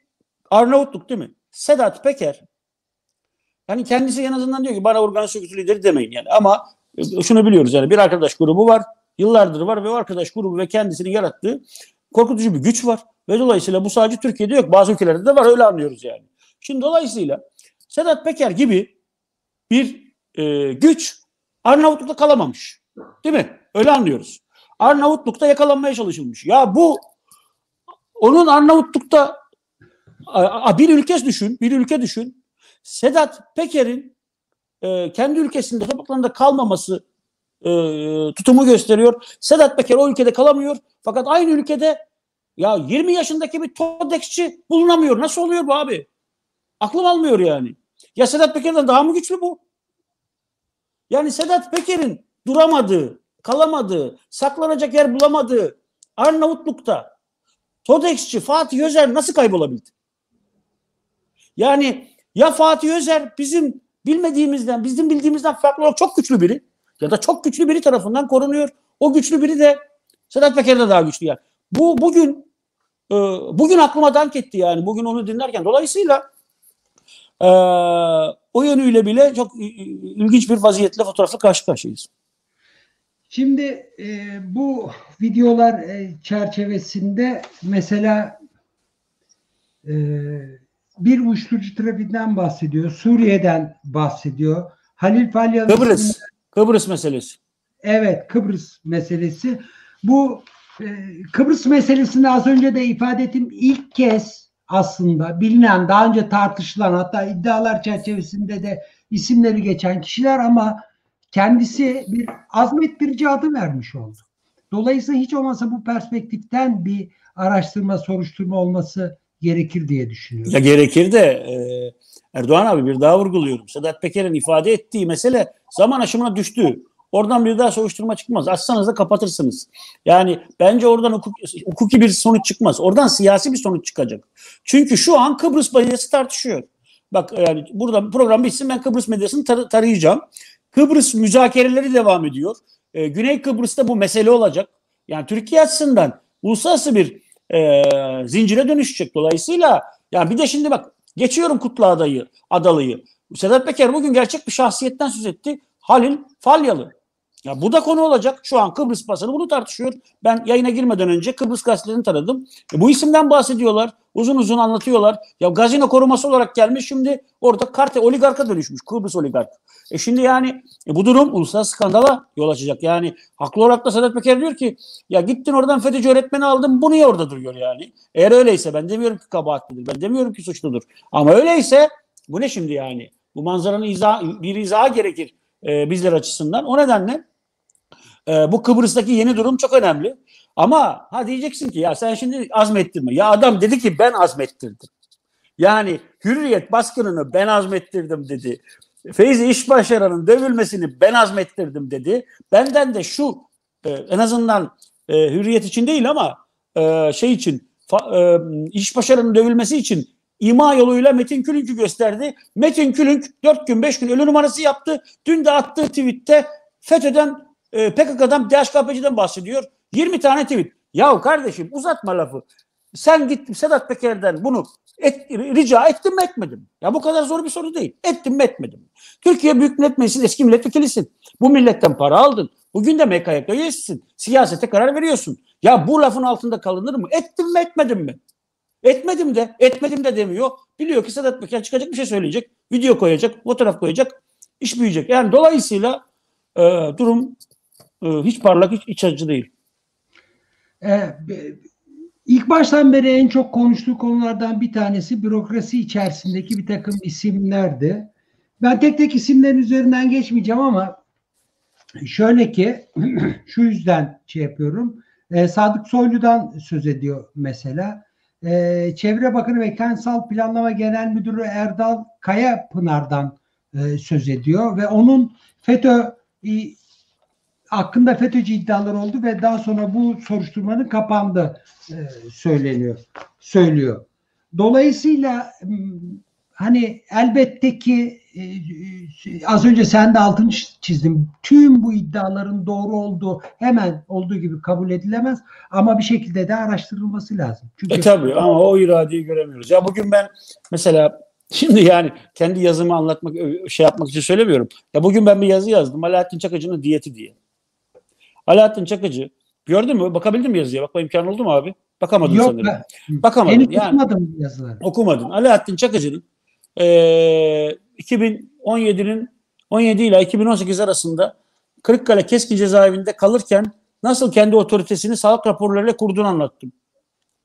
Speaker 2: Arnavutluk değil mi? Sedat Peker yani kendisi en azından diyor ki bana organizasyon örgütü lideri demeyin yani ama e, şunu biliyoruz yani bir arkadaş grubu var yıllardır var ve o arkadaş grubu ve kendisini yarattığı korkutucu bir güç var ve dolayısıyla bu sadece Türkiye'de yok bazı ülkelerde de var öyle anlıyoruz yani. Şimdi dolayısıyla Sedat Peker gibi bir e, güç Arnavutluk'ta kalamamış. Değil mi? Öyle anlıyoruz. Arnavutluk'ta yakalanmaya çalışılmış. Ya bu onun Arnavutluk'ta bir ülke düşün, bir ülke düşün. Sedat Peker'in e, kendi ülkesinde topraklarında kalmaması e, tutumu gösteriyor. Sedat Peker o ülkede kalamıyor. Fakat aynı ülkede ya 20 yaşındaki bir TODEX'çi bulunamıyor. Nasıl oluyor bu abi? Aklım almıyor yani. Ya Sedat Peker'den daha mı güçlü bu? Yani Sedat Peker'in duramadığı, kalamadığı, saklanacak yer bulamadığı Arnavutluk'ta TODEX'çi Fatih Özer nasıl kaybolabildi? Yani ya Fatih Özer bizim bilmediğimizden, bizim bildiğimizden farklı olarak çok güçlü biri ya da çok güçlü biri tarafından korunuyor. O güçlü biri de Sedat Peker'de daha güçlü yani. Bu bugün e, bugün aklıma dank etti yani bugün onu dinlerken. Dolayısıyla e, o yönüyle bile çok ilginç bir vaziyetle fotoğrafla karşı karşıyayız.
Speaker 1: Şimdi e, bu videolar e, çerçevesinde mesela e, bir uyuşturucu trafiğinden bahsediyor. Suriye'den bahsediyor. Halil Falyalı
Speaker 2: Kıbrıs. Kıbrıs meselesi.
Speaker 1: Evet Kıbrıs meselesi. Bu e, Kıbrıs meselesini az önce de ifade ettim. İlk kez aslında bilinen daha önce tartışılan hatta iddialar çerçevesinde de isimleri geçen kişiler ama kendisi bir azmettirici adı vermiş oldu. Dolayısıyla hiç olmazsa bu perspektiften bir araştırma, soruşturma olması gerekir diye düşünüyorum.
Speaker 2: Ya gerekir de e, Erdoğan abi bir daha vurguluyorum. Sedat Peker'in ifade ettiği mesele zaman aşımına düştü. Oradan bir daha soruşturma çıkmaz. Açsanız da kapatırsınız. Yani bence oradan hukuk, hukuki bir sonuç çıkmaz. Oradan siyasi bir sonuç çıkacak. Çünkü şu an Kıbrıs medyası tartışıyor. Bak yani burada program bitsin ben Kıbrıs medyasını tar- tarayacağım. Kıbrıs müzakereleri devam ediyor. Ee, Güney Kıbrıs'ta bu mesele olacak. Yani Türkiye açısından uluslararası bir e, zincire dönüşecek. Dolayısıyla yani bir de şimdi bak geçiyorum Kutlu adayı, Adalı'yı. Sedat Peker bugün gerçek bir şahsiyetten söz etti. Halil Falyalı. Ya bu da konu olacak. Şu an Kıbrıs basını bunu tartışıyor. Ben yayına girmeden önce Kıbrıs gazetelerini taradım. E bu isimden bahsediyorlar. Uzun uzun anlatıyorlar. Ya gazino koruması olarak gelmiş şimdi orada karte oligarka dönüşmüş. Kıbrıs oligark. E şimdi yani e bu durum uluslararası skandala yol açacak. Yani haklı olarak da Sedat Peker diyor ki ya gittin oradan FETÖ'cü öğretmeni aldın bu niye orada duruyor yani? Eğer öyleyse ben demiyorum ki kabahatlidir. Ben demiyorum ki suçludur. Ama öyleyse bu ne şimdi yani? Bu manzaranın izah, bir izahı gerekir e, bizler açısından. O nedenle e, bu Kıbrıs'taki yeni durum çok önemli. Ama ha diyeceksin ki ya sen şimdi azmettin mi? Ya adam dedi ki ben azmettirdim. Yani hürriyet baskınını ben azmettirdim dedi. Feyzi İşbaşaran'ın dövülmesini ben azmettirdim dedi. Benden de şu e, en azından e, hürriyet için değil ama e, şey için fa, e, İşbaşaran'ın dövülmesi için ima yoluyla Metin Külünk'ü gösterdi. Metin Külünk 4 gün 5 gün ölü numarası yaptı. Dün de attığı tweette FETÖ'den e, PKK'dan DHKPC'den bahsediyor. 20 tane tweet. Yahu kardeşim uzatma lafı. Sen git Sedat Peker'den bunu et, rica ettin mi etmedim? Ya bu kadar zor bir soru değil. Ettim mi etmedim? Türkiye Büyük Millet Meclisi eski milletvekilisin. Bu milletten para aldın. Bugün de MKYK üyesisin. Siyasete karar veriyorsun. Ya bu lafın altında kalınır mı? Ettim mi etmedim mi? Etmedim de, etmedim de demiyor. Biliyor ki Sedat Peker çıkacak bir şey söyleyecek. Video koyacak, fotoğraf koyacak. iş büyüyecek. Yani dolayısıyla e, durum hiç parlak, hiç iç açıcı değil.
Speaker 1: E, ilk baştan beri en çok konuştuğu konulardan bir tanesi bürokrasi içerisindeki bir takım isimlerdi. Ben tek tek isimlerin üzerinden geçmeyeceğim ama şöyle ki *clears throat* şu yüzden şey yapıyorum. E, Sadık Soylu'dan söz ediyor mesela. E, Çevre Bakanı ve Kentsel Planlama Genel Müdürü Erdal Kayapınar'dan e, söz ediyor ve onun FETÖ hakkında FETÖ'cü iddialar oldu ve daha sonra bu soruşturmanın kapandı e, söyleniyor. Söylüyor. Dolayısıyla hani elbette ki e, e, az önce sen de altını çizdim. Tüm bu iddiaların doğru olduğu hemen olduğu gibi kabul edilemez ama bir şekilde de araştırılması lazım.
Speaker 2: Çünkü e tabii ama o iradeyi göremiyoruz. Ya bugün ben mesela Şimdi yani kendi yazımı anlatmak, şey yapmak için söylemiyorum. Ya bugün ben bir yazı yazdım. Alaaddin Çakıcı'nın diyeti diye. Alaaddin Çakıcı gördün mü? Bakabildin mi yazıya? Bakma imkanı oldu mu abi? Bakamadın
Speaker 1: Yok,
Speaker 2: sanırım.
Speaker 1: Ben,
Speaker 2: Bakamadın.
Speaker 1: Henüz
Speaker 2: yani,
Speaker 1: okumadım yazıları.
Speaker 2: Okumadın. Alaaddin Çakıcı'nın e, 2017'nin 17 ile 2018 arasında Kırıkkale Keskin Cezaevinde kalırken nasıl kendi otoritesini sağlık raporlarıyla kurduğunu anlattım.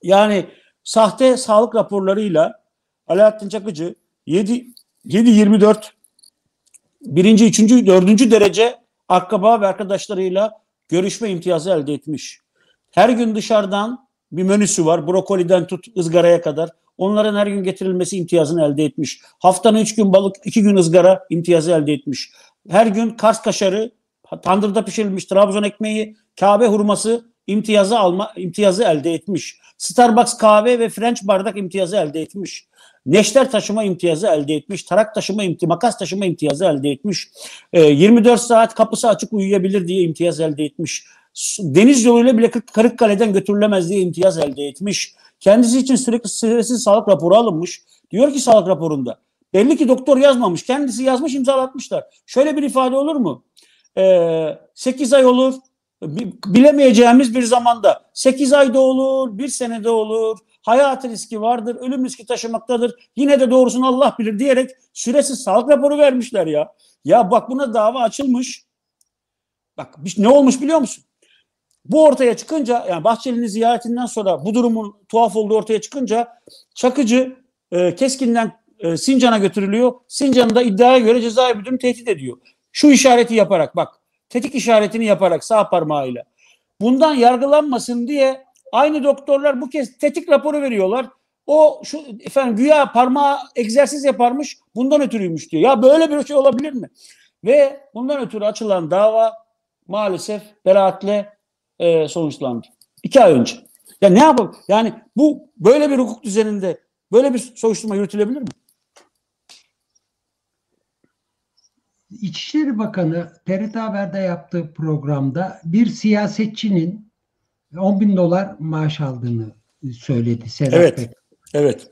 Speaker 2: Yani sahte sağlık raporlarıyla Alaaddin Çakıcı 7 7 24 birinci, üçüncü, dördüncü derece akraba ve arkadaşlarıyla görüşme imtiyazı elde etmiş. Her gün dışarıdan bir menüsü var. Brokoliden tut ızgaraya kadar. Onların her gün getirilmesi imtiyazını elde etmiş. Haftanın üç gün balık, iki gün ızgara imtiyazı elde etmiş. Her gün Kars kaşarı, tandırda pişirilmiş Trabzon ekmeği, Kabe hurması imtiyazı alma imtiyazı elde etmiş. Starbucks kahve ve French bardak imtiyazı elde etmiş. Neşter taşıma imtiyazı elde etmiş. Tarak taşıma imtiyazı, makas taşıma imtiyazı elde etmiş. E, ee, 24 saat kapısı açık uyuyabilir diye imtiyaz elde etmiş. Deniz yoluyla bile Kırıkkale'den götürülemez diye imtiyaz elde etmiş. Kendisi için sürekli stresiz sağlık raporu alınmış. Diyor ki sağlık raporunda. Belli ki doktor yazmamış. Kendisi yazmış imzalatmışlar. Şöyle bir ifade olur mu? Ee, 8 ay olur. Bilemeyeceğimiz bir zamanda. 8 ayda olur, bir senede olur hayat riski vardır, ölüm riski taşımaktadır. Yine de doğrusunu Allah bilir diyerek süresiz sağlık raporu vermişler ya. Ya bak buna dava açılmış. Bak ne olmuş biliyor musun? Bu ortaya çıkınca yani Bahçeli'nin ziyaretinden sonra bu durumun tuhaf olduğu ortaya çıkınca Çakıcı e, Keskin'den e, Sincan'a götürülüyor. Sincan'da iddiaya göre cezaevi müdürünü tehdit ediyor. Şu işareti yaparak bak tetik işaretini yaparak sağ parmağıyla. Bundan yargılanmasın diye Aynı doktorlar bu kez tetik raporu veriyorlar. O şu efendim güya parmağı egzersiz yaparmış bundan ötürüymüş diyor. Ya böyle bir şey olabilir mi? Ve bundan ötürü açılan dava maalesef beraatle e, sonuçlandı. İki ay önce. Ya ne yapalım? Yani bu böyle bir hukuk düzeninde böyle bir soruşturma yürütülebilir mi?
Speaker 1: İçişleri Bakanı TRT Haber'de yaptığı programda bir siyasetçinin 10 bin dolar maaş aldığını söyledi Sedat
Speaker 2: evet,
Speaker 1: Bey.
Speaker 2: Evet.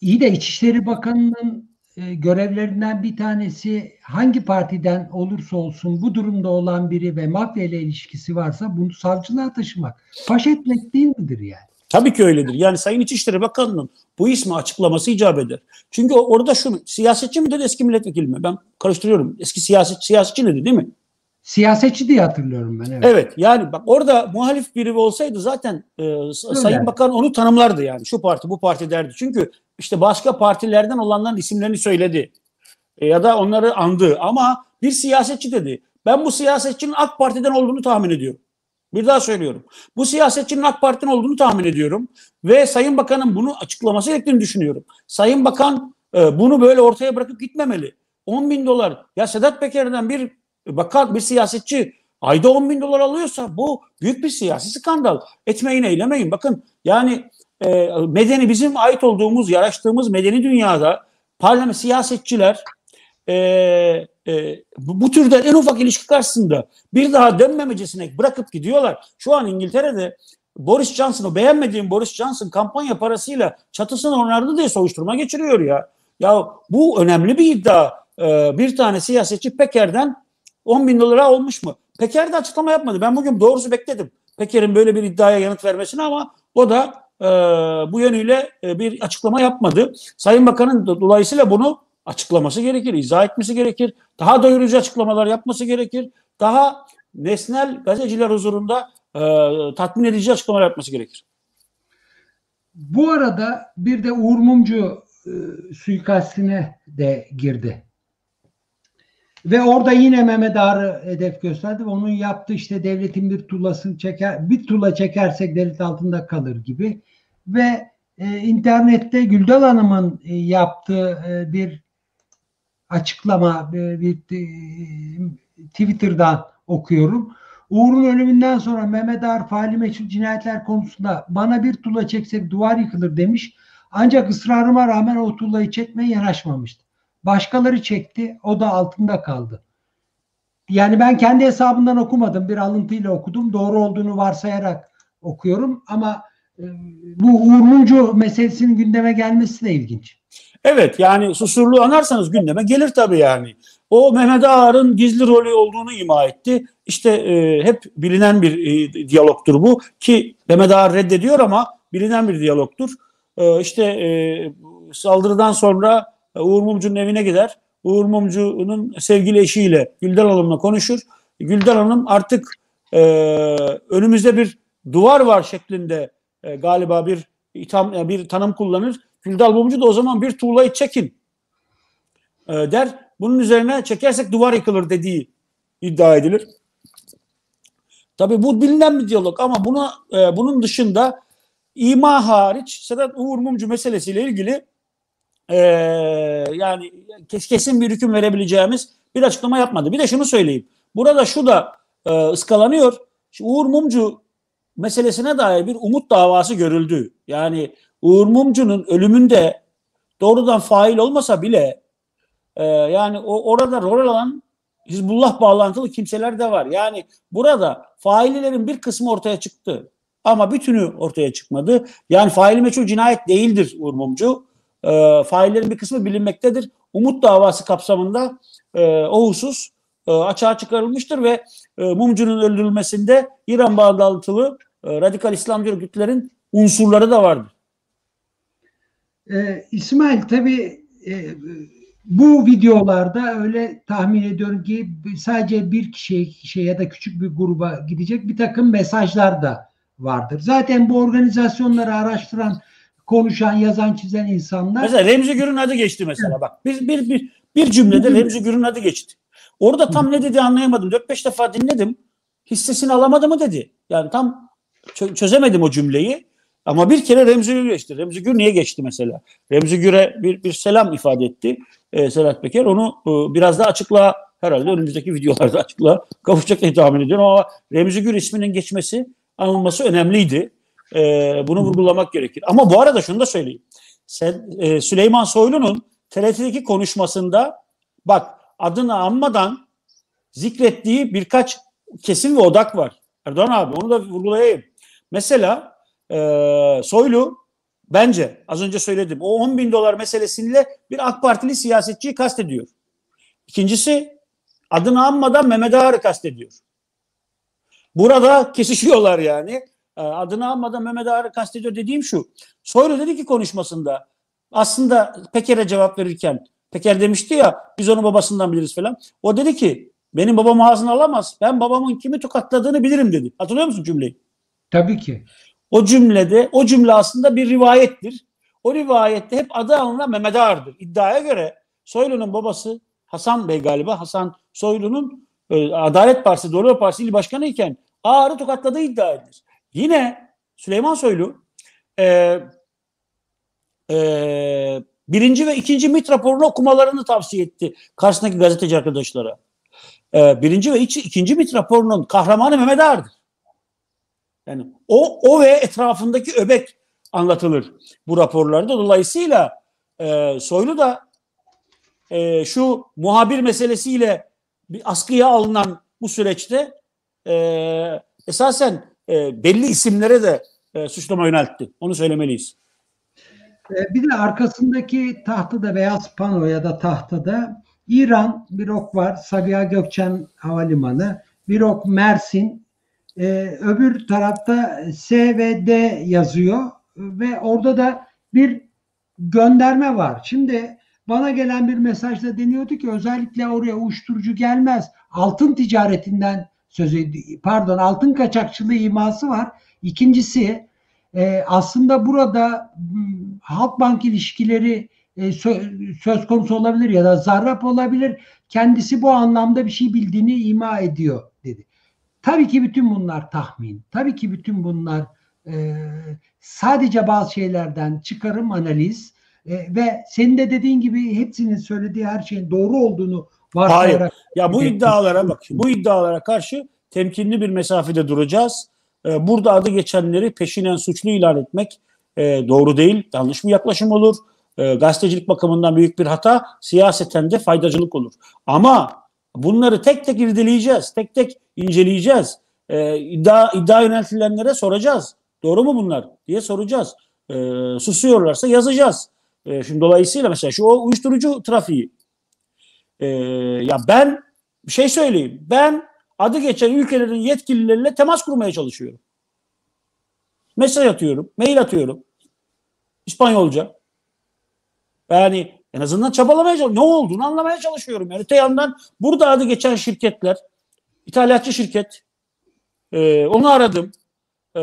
Speaker 1: İyi de İçişleri Bakanı'nın e, görevlerinden bir tanesi hangi partiden olursa olsun bu durumda olan biri ve mafya ile ilişkisi varsa bunu savcılığa taşımak. Paş etmek değil midir yani?
Speaker 2: Tabii ki öyledir. Yani Sayın İçişleri Bakanı'nın bu ismi açıklaması icap eder. Çünkü orada şunu, siyasetçi mi dedi eski milletvekili mi? Ben karıştırıyorum. Eski siyaset, siyasetçi dedi değil mi?
Speaker 1: Siyasetçi diye hatırlıyorum ben. Evet.
Speaker 2: evet yani bak orada muhalif biri olsaydı zaten e, Sayın Bakan onu tanımlardı yani. Şu parti bu parti derdi. Çünkü işte başka partilerden olanların isimlerini söyledi. E, ya da onları andı ama bir siyasetçi dedi. Ben bu siyasetçinin AK Parti'den olduğunu tahmin ediyorum. Bir daha söylüyorum. Bu siyasetçinin AK Parti'nin olduğunu tahmin ediyorum. Ve Sayın Bakan'ın bunu açıklaması gerektiğini düşünüyorum. Sayın Bakan e, bunu böyle ortaya bırakıp gitmemeli. 10 bin dolar. Ya Sedat Peker'den bir bakan, bir siyasetçi ayda 10 bin dolar alıyorsa bu büyük bir siyasi skandal. Etmeyin eylemeyin. Bakın yani e, medeni bizim ait olduğumuz, yaraştığımız medeni dünyada parlament siyasetçiler e, e, bu, bu türden en ufak ilişki karşısında bir daha dönmemecesine bırakıp gidiyorlar. Şu an İngiltere'de Boris Johnson'ı beğenmediğim Boris Johnson kampanya parasıyla çatısını onardı diye soruşturma geçiriyor ya. Ya bu önemli bir iddia. Ee, bir tane siyasetçi Peker'den 10 bin dolara olmuş mu? Peker de açıklama yapmadı. Ben bugün doğrusu bekledim. Peker'in böyle bir iddiaya yanıt vermesini ama o da e, bu yönüyle e, bir açıklama yapmadı. Sayın Bakan'ın dolayısıyla bunu açıklaması gerekir, izah etmesi gerekir. Daha doyurucu açıklamalar yapması gerekir. Daha nesnel gazeteciler huzurunda e, tatmin edici açıklamalar yapması gerekir.
Speaker 1: Bu arada bir de Uğur Mumcu e, suikastine de girdi. Ve orada yine Mehmet Ağar'ı hedef gösterdi onun yaptığı işte devletin bir tulasını çeker, bir tula çekersek devlet altında kalır gibi ve e, internette Güldal Hanım'ın e, yaptığı e, bir açıklama e, bir e, Twitter'dan okuyorum. Uğur'un ölümünden sonra Mehmet Ağar faali meçhul cinayetler konusunda bana bir tula çeksek duvar yıkılır demiş. Ancak ısrarıma rağmen o tuğlayı çekmeye yanaşmamıştı. Başkaları çekti, o da altında kaldı. Yani ben kendi hesabından okumadım, bir alıntıyla okudum. Doğru olduğunu varsayarak okuyorum ama e, bu Uğur Mumcu meselesinin gündeme gelmesi de ilginç.
Speaker 2: Evet yani susurluğu anarsanız gündeme gelir tabii yani. O Mehmet Ağar'ın gizli rolü olduğunu ima etti. İşte e, hep bilinen bir e, diyalogtur bu ki Mehmet Ağar reddediyor ama bilinen bir diyalogtur. E, işte e, saldırıdan sonra Uğur Mumcu'nun evine gider. Uğur Mumcu'nun sevgili eşiyle Güldal Hanım'la konuşur. Güldal Hanım artık e, önümüzde bir duvar var şeklinde e, galiba bir itham, bir tanım kullanır. Güldal Mumcu da o zaman bir tuğlayı çekin e, der. Bunun üzerine çekersek duvar yıkılır dediği iddia edilir. Tabii bu bilinen bir diyalog ama buna e, bunun dışında ima hariç Sedat Uğur Mumcu meselesiyle ilgili e, yani kesin bir hüküm verebileceğimiz bir açıklama yapmadı. Bir de şunu söyleyeyim. Burada şu da e, ıskalanıyor. Şu Uğur Mumcu meselesine dair bir umut davası görüldü. Yani Uğur Mumcu'nun ölümünde doğrudan fail olmasa bile e, yani o orada rol alan Hizbullah bağlantılı kimseler de var. Yani burada faillerin bir kısmı ortaya çıktı. Ama bütünü ortaya çıkmadı. Yani faili meçhul cinayet değildir Uğur Mumcu. E, faillerin bir kısmı bilinmektedir. Umut davası kapsamında e, o husus e, açığa çıkarılmıştır ve e, Mumcu'nun öldürülmesinde İran bağlantılı e, radikal İslamcı örgütlerin unsurları da vardır.
Speaker 1: Ee, İsmail tabii e, bu videolarda öyle tahmin ediyorum ki sadece bir kişiye, kişiye ya da küçük bir gruba gidecek bir takım mesajlar da vardır. Zaten bu organizasyonları araştıran, konuşan, yazan, çizen insanlar.
Speaker 2: Mesela Remzi Gür'ün adı geçti mesela bak. Bir, bir, bir, bir cümlede Remzi Gür'ün adı geçti. Orada tam ne dedi anlayamadım. 4-5 defa dinledim. Hissesini alamadı mı dedi. Yani tam çözemedim o cümleyi. Ama bir kere Remzi Gür geçti. Remzi Gür niye geçti mesela? Remzi Gür'e bir, bir selam ifade etti e, Sedat Peker. Onu e, biraz daha açıkla herhalde önümüzdeki videolarda açıkla kavuşacak diye tahmin ediyorum ama Remzi Gür isminin geçmesi anılması önemliydi. E, bunu vurgulamak gerekir. Ama bu arada şunu da söyleyeyim. Sen, e, Süleyman Soylu'nun TRT'deki konuşmasında bak adını anmadan zikrettiği birkaç kesim ve odak var. Erdoğan abi onu da vurgulayayım. Mesela e, Soylu bence az önce söyledim o 10 bin dolar meselesiyle bir AK Partili siyasetçiyi kastediyor. İkincisi adını anmadan Mehmet Ağar'ı kastediyor. Burada kesişiyorlar yani. E, adını anmadan Mehmet Ağar'ı kastediyor dediğim şu. Soylu dedi ki konuşmasında aslında Peker'e cevap verirken Peker demişti ya biz onu babasından biliriz falan. O dedi ki benim babam ağzını alamaz. Ben babamın kimi tokatladığını bilirim dedi. Hatırlıyor musun cümleyi?
Speaker 1: Tabii ki.
Speaker 2: O cümlede, o cümle aslında bir rivayettir. O rivayette hep adı alınan Mehmet Ağar'dır. İddiaya göre Soylu'nun babası Hasan Bey galiba, Hasan Soylu'nun e, Adalet Partisi, Doğru Partisi il başkanı iken Ağar'ı tokatladığı iddia edilir. Yine Süleyman Soylu e, e, birinci ve ikinci MIT raporunu okumalarını tavsiye etti karşısındaki gazeteci arkadaşlara. E, birinci ve iki, ikinci MIT raporunun kahramanı Mehmet Ağar'dır. Yani o, o ve etrafındaki öbek anlatılır bu raporlarda. Dolayısıyla e, Soylu da e, şu muhabir meselesiyle bir askıya alınan bu süreçte e, esasen e, belli isimlere de e, suçlama yöneltti. Onu söylemeliyiz.
Speaker 1: E, bir de arkasındaki tahtada beyaz pano ya da tahtada İran bir ok var. Sabiha Gökçen Havalimanı. Bir ok Mersin. E, öbür tarafta S ve D yazıyor. Ve orada da bir gönderme var. Şimdi bana gelen bir mesajda deniyordu ki özellikle oraya uyuşturucu gelmez. Altın ticaretinden söz pardon altın kaçakçılığı iması var. İkincisi e, aslında burada Halkbank ilişkileri e, söz konusu olabilir ya da zarrap olabilir. Kendisi bu anlamda bir şey bildiğini ima ediyor dedi. Tabii ki bütün bunlar tahmin. Tabii ki bütün bunlar e, sadece bazı şeylerden çıkarım analiz e, ve senin de dediğin gibi hepsinin söylediği her şeyin doğru olduğunu varsayarak.
Speaker 2: Ya bu iddialara bak. Bu iddialara karşı temkinli bir mesafede duracağız. E, burada adı geçenleri peşinen suçlu ilan etmek e, doğru değil. Yanlış bir yaklaşım olur. E, gazetecilik bakımından büyük bir hata. Siyaseten de faydacılık olur. Ama bunları tek tek irdeleyeceğiz. Tek tek inceleyeceğiz. E, iddia, iddia yöneltilenlere soracağız. Doğru mu bunlar diye soracağız. E, susuyorlarsa yazacağız. E, şimdi dolayısıyla mesela şu o uyuşturucu trafiği. E, ya ben bir şey söyleyeyim. Ben adı geçen ülkelerin yetkilileriyle temas kurmaya çalışıyorum. Mesaj atıyorum, mail atıyorum. İspanyolca. Yani en azından çabalamaya çalışıyorum. Ne olduğunu anlamaya çalışıyorum. Yani öte yandan burada adı geçen şirketler, ithalatçı şirket, e, onu aradım. E,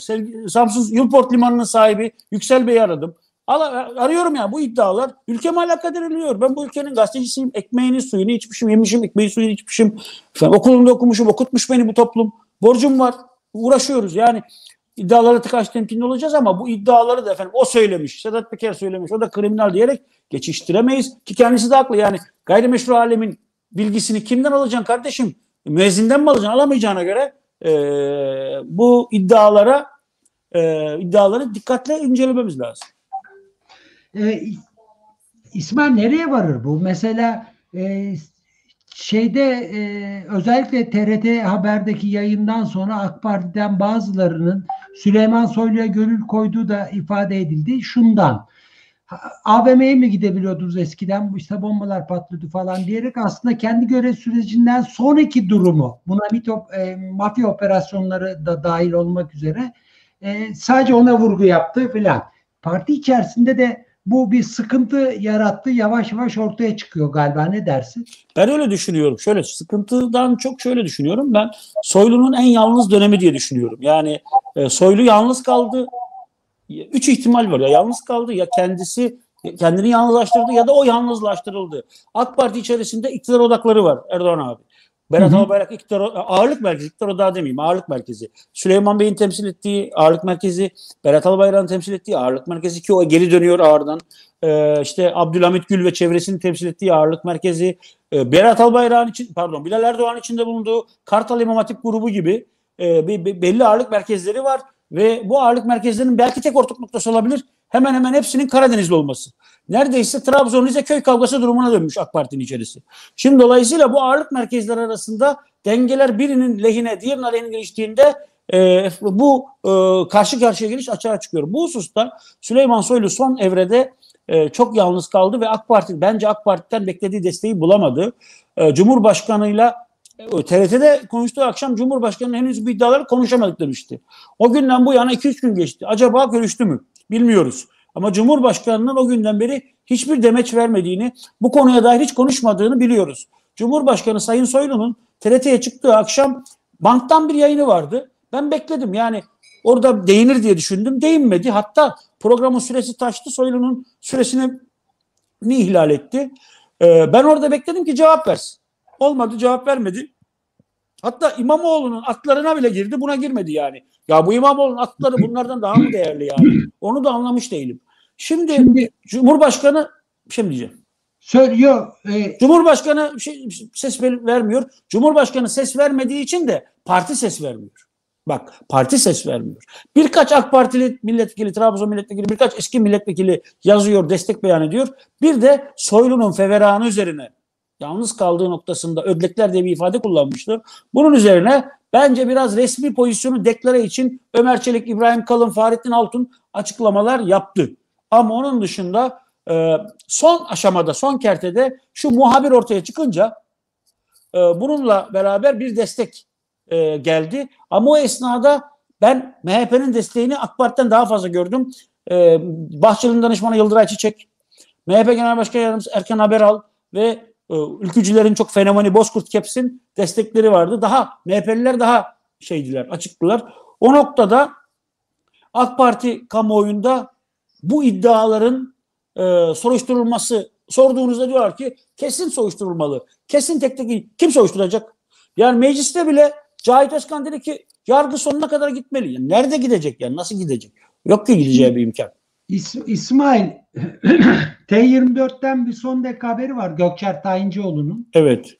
Speaker 2: sevgili, Samsun Yılport Limanı'nın sahibi Yüksel Bey'i aradım. Arıyorum ya bu iddialar ülkeme alakadar ediliyor. Ben bu ülkenin gazetecisiyim. Ekmeğini suyunu içmişim, yemişim, ekmeği suyunu içmişim. Efendim, okulumda okumuşum, okutmuş beni bu toplum. Borcum var. Uğraşıyoruz. Yani iddialara tıkaç temkinli olacağız ama bu iddiaları da efendim o söylemiş, Sedat Peker söylemiş, o da kriminal diyerek geçiştiremeyiz. Ki kendisi de haklı. Yani gayrimeşru alemin bilgisini kimden alacaksın kardeşim? Müezzinden mi alacaksın? Alamayacağına göre e, bu iddialara e, iddiaları dikkatle incelememiz lazım.
Speaker 1: E, İsmail nereye varır bu? Mesela e, şeyde e, özellikle TRT Haber'deki yayından sonra AK Parti'den bazılarının Süleyman Soylu'ya gönül koyduğu da ifade edildi. Şundan AVM'ye mi gidebiliyordunuz eskiden işte bombalar patladı falan diyerek aslında kendi görev sürecinden sonraki durumu buna mitop, e, mafya operasyonları da dahil olmak üzere e, sadece ona vurgu yaptı filan. Parti içerisinde de bu bir sıkıntı yarattı. Yavaş yavaş ortaya çıkıyor galiba. Ne dersin?
Speaker 2: Ben öyle düşünüyorum. Şöyle sıkıntıdan çok şöyle düşünüyorum. Ben Soylu'nun en yalnız dönemi diye düşünüyorum. Yani e, Soylu yalnız kaldı. Üç ihtimal var. Ya yalnız kaldı ya kendisi kendini yalnızlaştırdı ya da o yalnızlaştırıldı. AK Parti içerisinde iktidar odakları var Erdoğan abi. Berat Albayrak iktidar, ağırlık merkezi, iktidar odağı demeyeyim, ağırlık merkezi. Süleyman Bey'in temsil ettiği ağırlık merkezi, Berat Albayrak'ın temsil ettiği ağırlık merkezi ki o geri dönüyor ağırdan. Ee, işte Abdülhamit Gül ve çevresini temsil ettiği ağırlık merkezi. Ee, Berat Albayrak'ın için, pardon Bilal Erdoğan içinde bulunduğu Kartal İmam Hatip grubu gibi e, belli ağırlık merkezleri var. Ve bu ağırlık merkezlerinin belki tek ortak noktası olabilir. Hemen hemen hepsinin Karadenizli olması. Neredeyse Trabzon Rize köy kavgası durumuna dönmüş AK Parti'nin içerisi. Şimdi dolayısıyla bu ağırlık merkezleri arasında dengeler birinin lehine diğerinin aleyhine geliştiğinde e, bu e, karşı karşıya geliş açığa çıkıyor. Bu hususta Süleyman Soylu son evrede e, çok yalnız kaldı ve AK Parti bence AK Parti'den beklediği desteği bulamadı. E, Cumhurbaşkanıyla TRT'de konuştuğu akşam Cumhurbaşkanı'nın henüz bu iddiaları konuşamadık demişti. O günden bu yana 2-3 gün geçti. Acaba görüştü mü? Bilmiyoruz. Ama Cumhurbaşkanı'nın o günden beri hiçbir demeç vermediğini, bu konuya dair hiç konuşmadığını biliyoruz. Cumhurbaşkanı Sayın Soylu'nun TRT'ye çıktığı akşam banktan bir yayını vardı. Ben bekledim yani orada değinir diye düşündüm. Değinmedi. Hatta programın süresi taştı. Soylu'nun süresini ni ihlal etti. Ee, ben orada bekledim ki cevap versin. Olmadı cevap vermedi. Hatta İmamoğlu'nun atlarına bile girdi buna girmedi yani. Ya bu İmamoğlu'nun atları bunlardan daha mı değerli yani? Onu da anlamış değilim. Şimdi,
Speaker 1: Şimdi
Speaker 2: Cumhurbaşkanı bir şey mi diyeceğim?
Speaker 1: söylüyor e,
Speaker 2: Cumhurbaşkanı şey, ses ver- vermiyor. Cumhurbaşkanı ses vermediği için de parti ses vermiyor. Bak parti ses vermiyor. Birkaç AK Partili milletvekili, Trabzon milletvekili, birkaç eski milletvekili yazıyor, destek beyan ediyor. Bir de Soylu'nun feveranı üzerine yalnız kaldığı noktasında ödlekler diye bir ifade kullanmıştır. Bunun üzerine bence biraz resmi pozisyonu deklare için Ömer Çelik, İbrahim Kalın, Fahrettin Altun açıklamalar yaptı. Ama onun dışında e, son aşamada, son kertede şu muhabir ortaya çıkınca e, bununla beraber bir destek e, geldi. Ama o esnada ben MHP'nin desteğini AK Parti'den daha fazla gördüm. E, Bahçeli'nin danışmanı Yıldıray Çiçek, MHP Genel Başkan Yardımcısı Erkan Haberal ve e, ülkücülerin çok fenomeni Bozkurt Keps'in destekleri vardı. Daha MHP'liler daha şeydiler, açıktılar. O noktada AK Parti kamuoyunda bu iddiaların e, soruşturulması sorduğunuzda diyorlar ki kesin soruşturulmalı. Kesin tek tek kim soruşturacak? Yani mecliste bile Cahit Özkan dedi ki yargı sonuna kadar gitmeli. Yani nerede gidecek yani nasıl gidecek? Yok ki gideceği bir imkan.
Speaker 1: İs- İsmail *clears throat* T24'ten bir son dakika haberi var Gökçer Tayincioğlu'nun.
Speaker 2: Evet.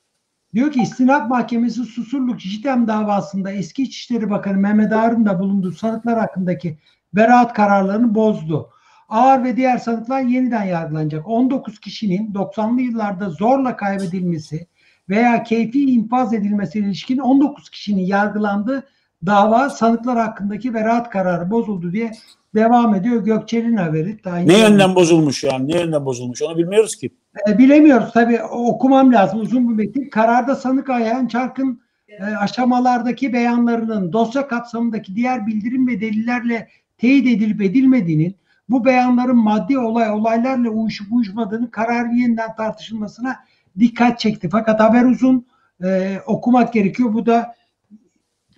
Speaker 1: Diyor ki İstinaf Mahkemesi Susurluk JITEM davasında eski İçişleri Bakanı Mehmet Ağar'ın da bulunduğu sanıklar hakkındaki beraat kararlarını bozdu. Ağar ve diğer sanıklar yeniden yargılanacak. 19 kişinin 90'lı yıllarda zorla kaybedilmesi veya keyfi infaz edilmesine ilişkin 19 kişinin yargılandığı dava sanıklar hakkındaki beraat kararı bozuldu diye devam ediyor Gökçer'in haberi. Tayin
Speaker 2: Ne yönden bozulmuş yani? Ne yönden bozulmuş? Onu bilmiyoruz ki.
Speaker 1: E, bilemiyoruz tabii okumam lazım uzun bir metin. Kararda sanık Ayhan Çark'ın e, aşamalardaki beyanlarının dosya kapsamındaki diğer bildirim ve delillerle teyit edilip edilmediğinin bu beyanların maddi olay olaylarla uyuşup uyuşmadığını kararın yeniden tartışılmasına dikkat çekti. Fakat haber uzun e, okumak gerekiyor. Bu da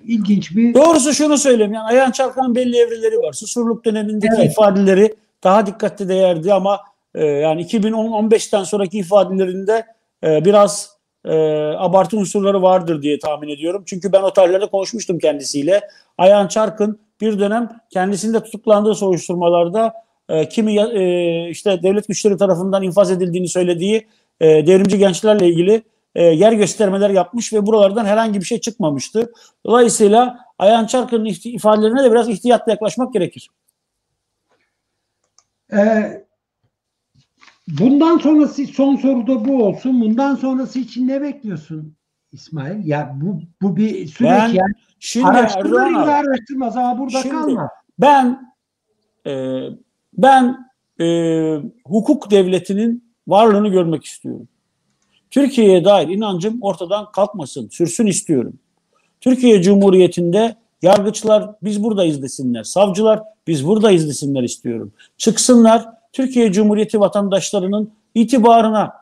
Speaker 1: ilginç bir
Speaker 2: Doğrusu şunu söyleyeyim. Yani Ayhan Çalkan'ın belli evreleri var. Susurluk dönemindeki
Speaker 1: Evet.
Speaker 2: ifadeleri daha dikkatli değerdi ama e, yani 2010-15'ten sonraki ifadelerinde e, biraz e, abartı unsurları vardır diye tahmin ediyorum. Çünkü ben o tarihlerde konuşmuştum kendisiyle. Ayhan Çark'ın bir dönem kendisinde tutuklandığı soruşturmalarda e, kimi e, işte devlet güçleri tarafından infaz edildiğini söylediği e, devrimci gençlerle ilgili e, yer göstermeler yapmış ve buralardan herhangi bir şey çıkmamıştı. Dolayısıyla Ayhan Çarkı'nın ifadelerine de biraz ihtiyatla yaklaşmak gerekir.
Speaker 1: Ee, bundan sonrası son soru da bu olsun. Bundan sonrası için ne bekliyorsun İsmail? Ya bu bu bir süreç
Speaker 2: Ben
Speaker 1: yani.
Speaker 2: Şimdi abi,
Speaker 1: illa araştırmaz ama burada
Speaker 2: Şimdi-
Speaker 1: kalma.
Speaker 2: ben e, ben e, hukuk devletinin varlığını görmek istiyorum. Türkiye'ye dair inancım ortadan kalkmasın, sürsün istiyorum. Türkiye Cumhuriyeti'nde yargıçlar biz buradayız desinler, savcılar biz buradayız desinler istiyorum. Çıksınlar Türkiye Cumhuriyeti vatandaşlarının itibarına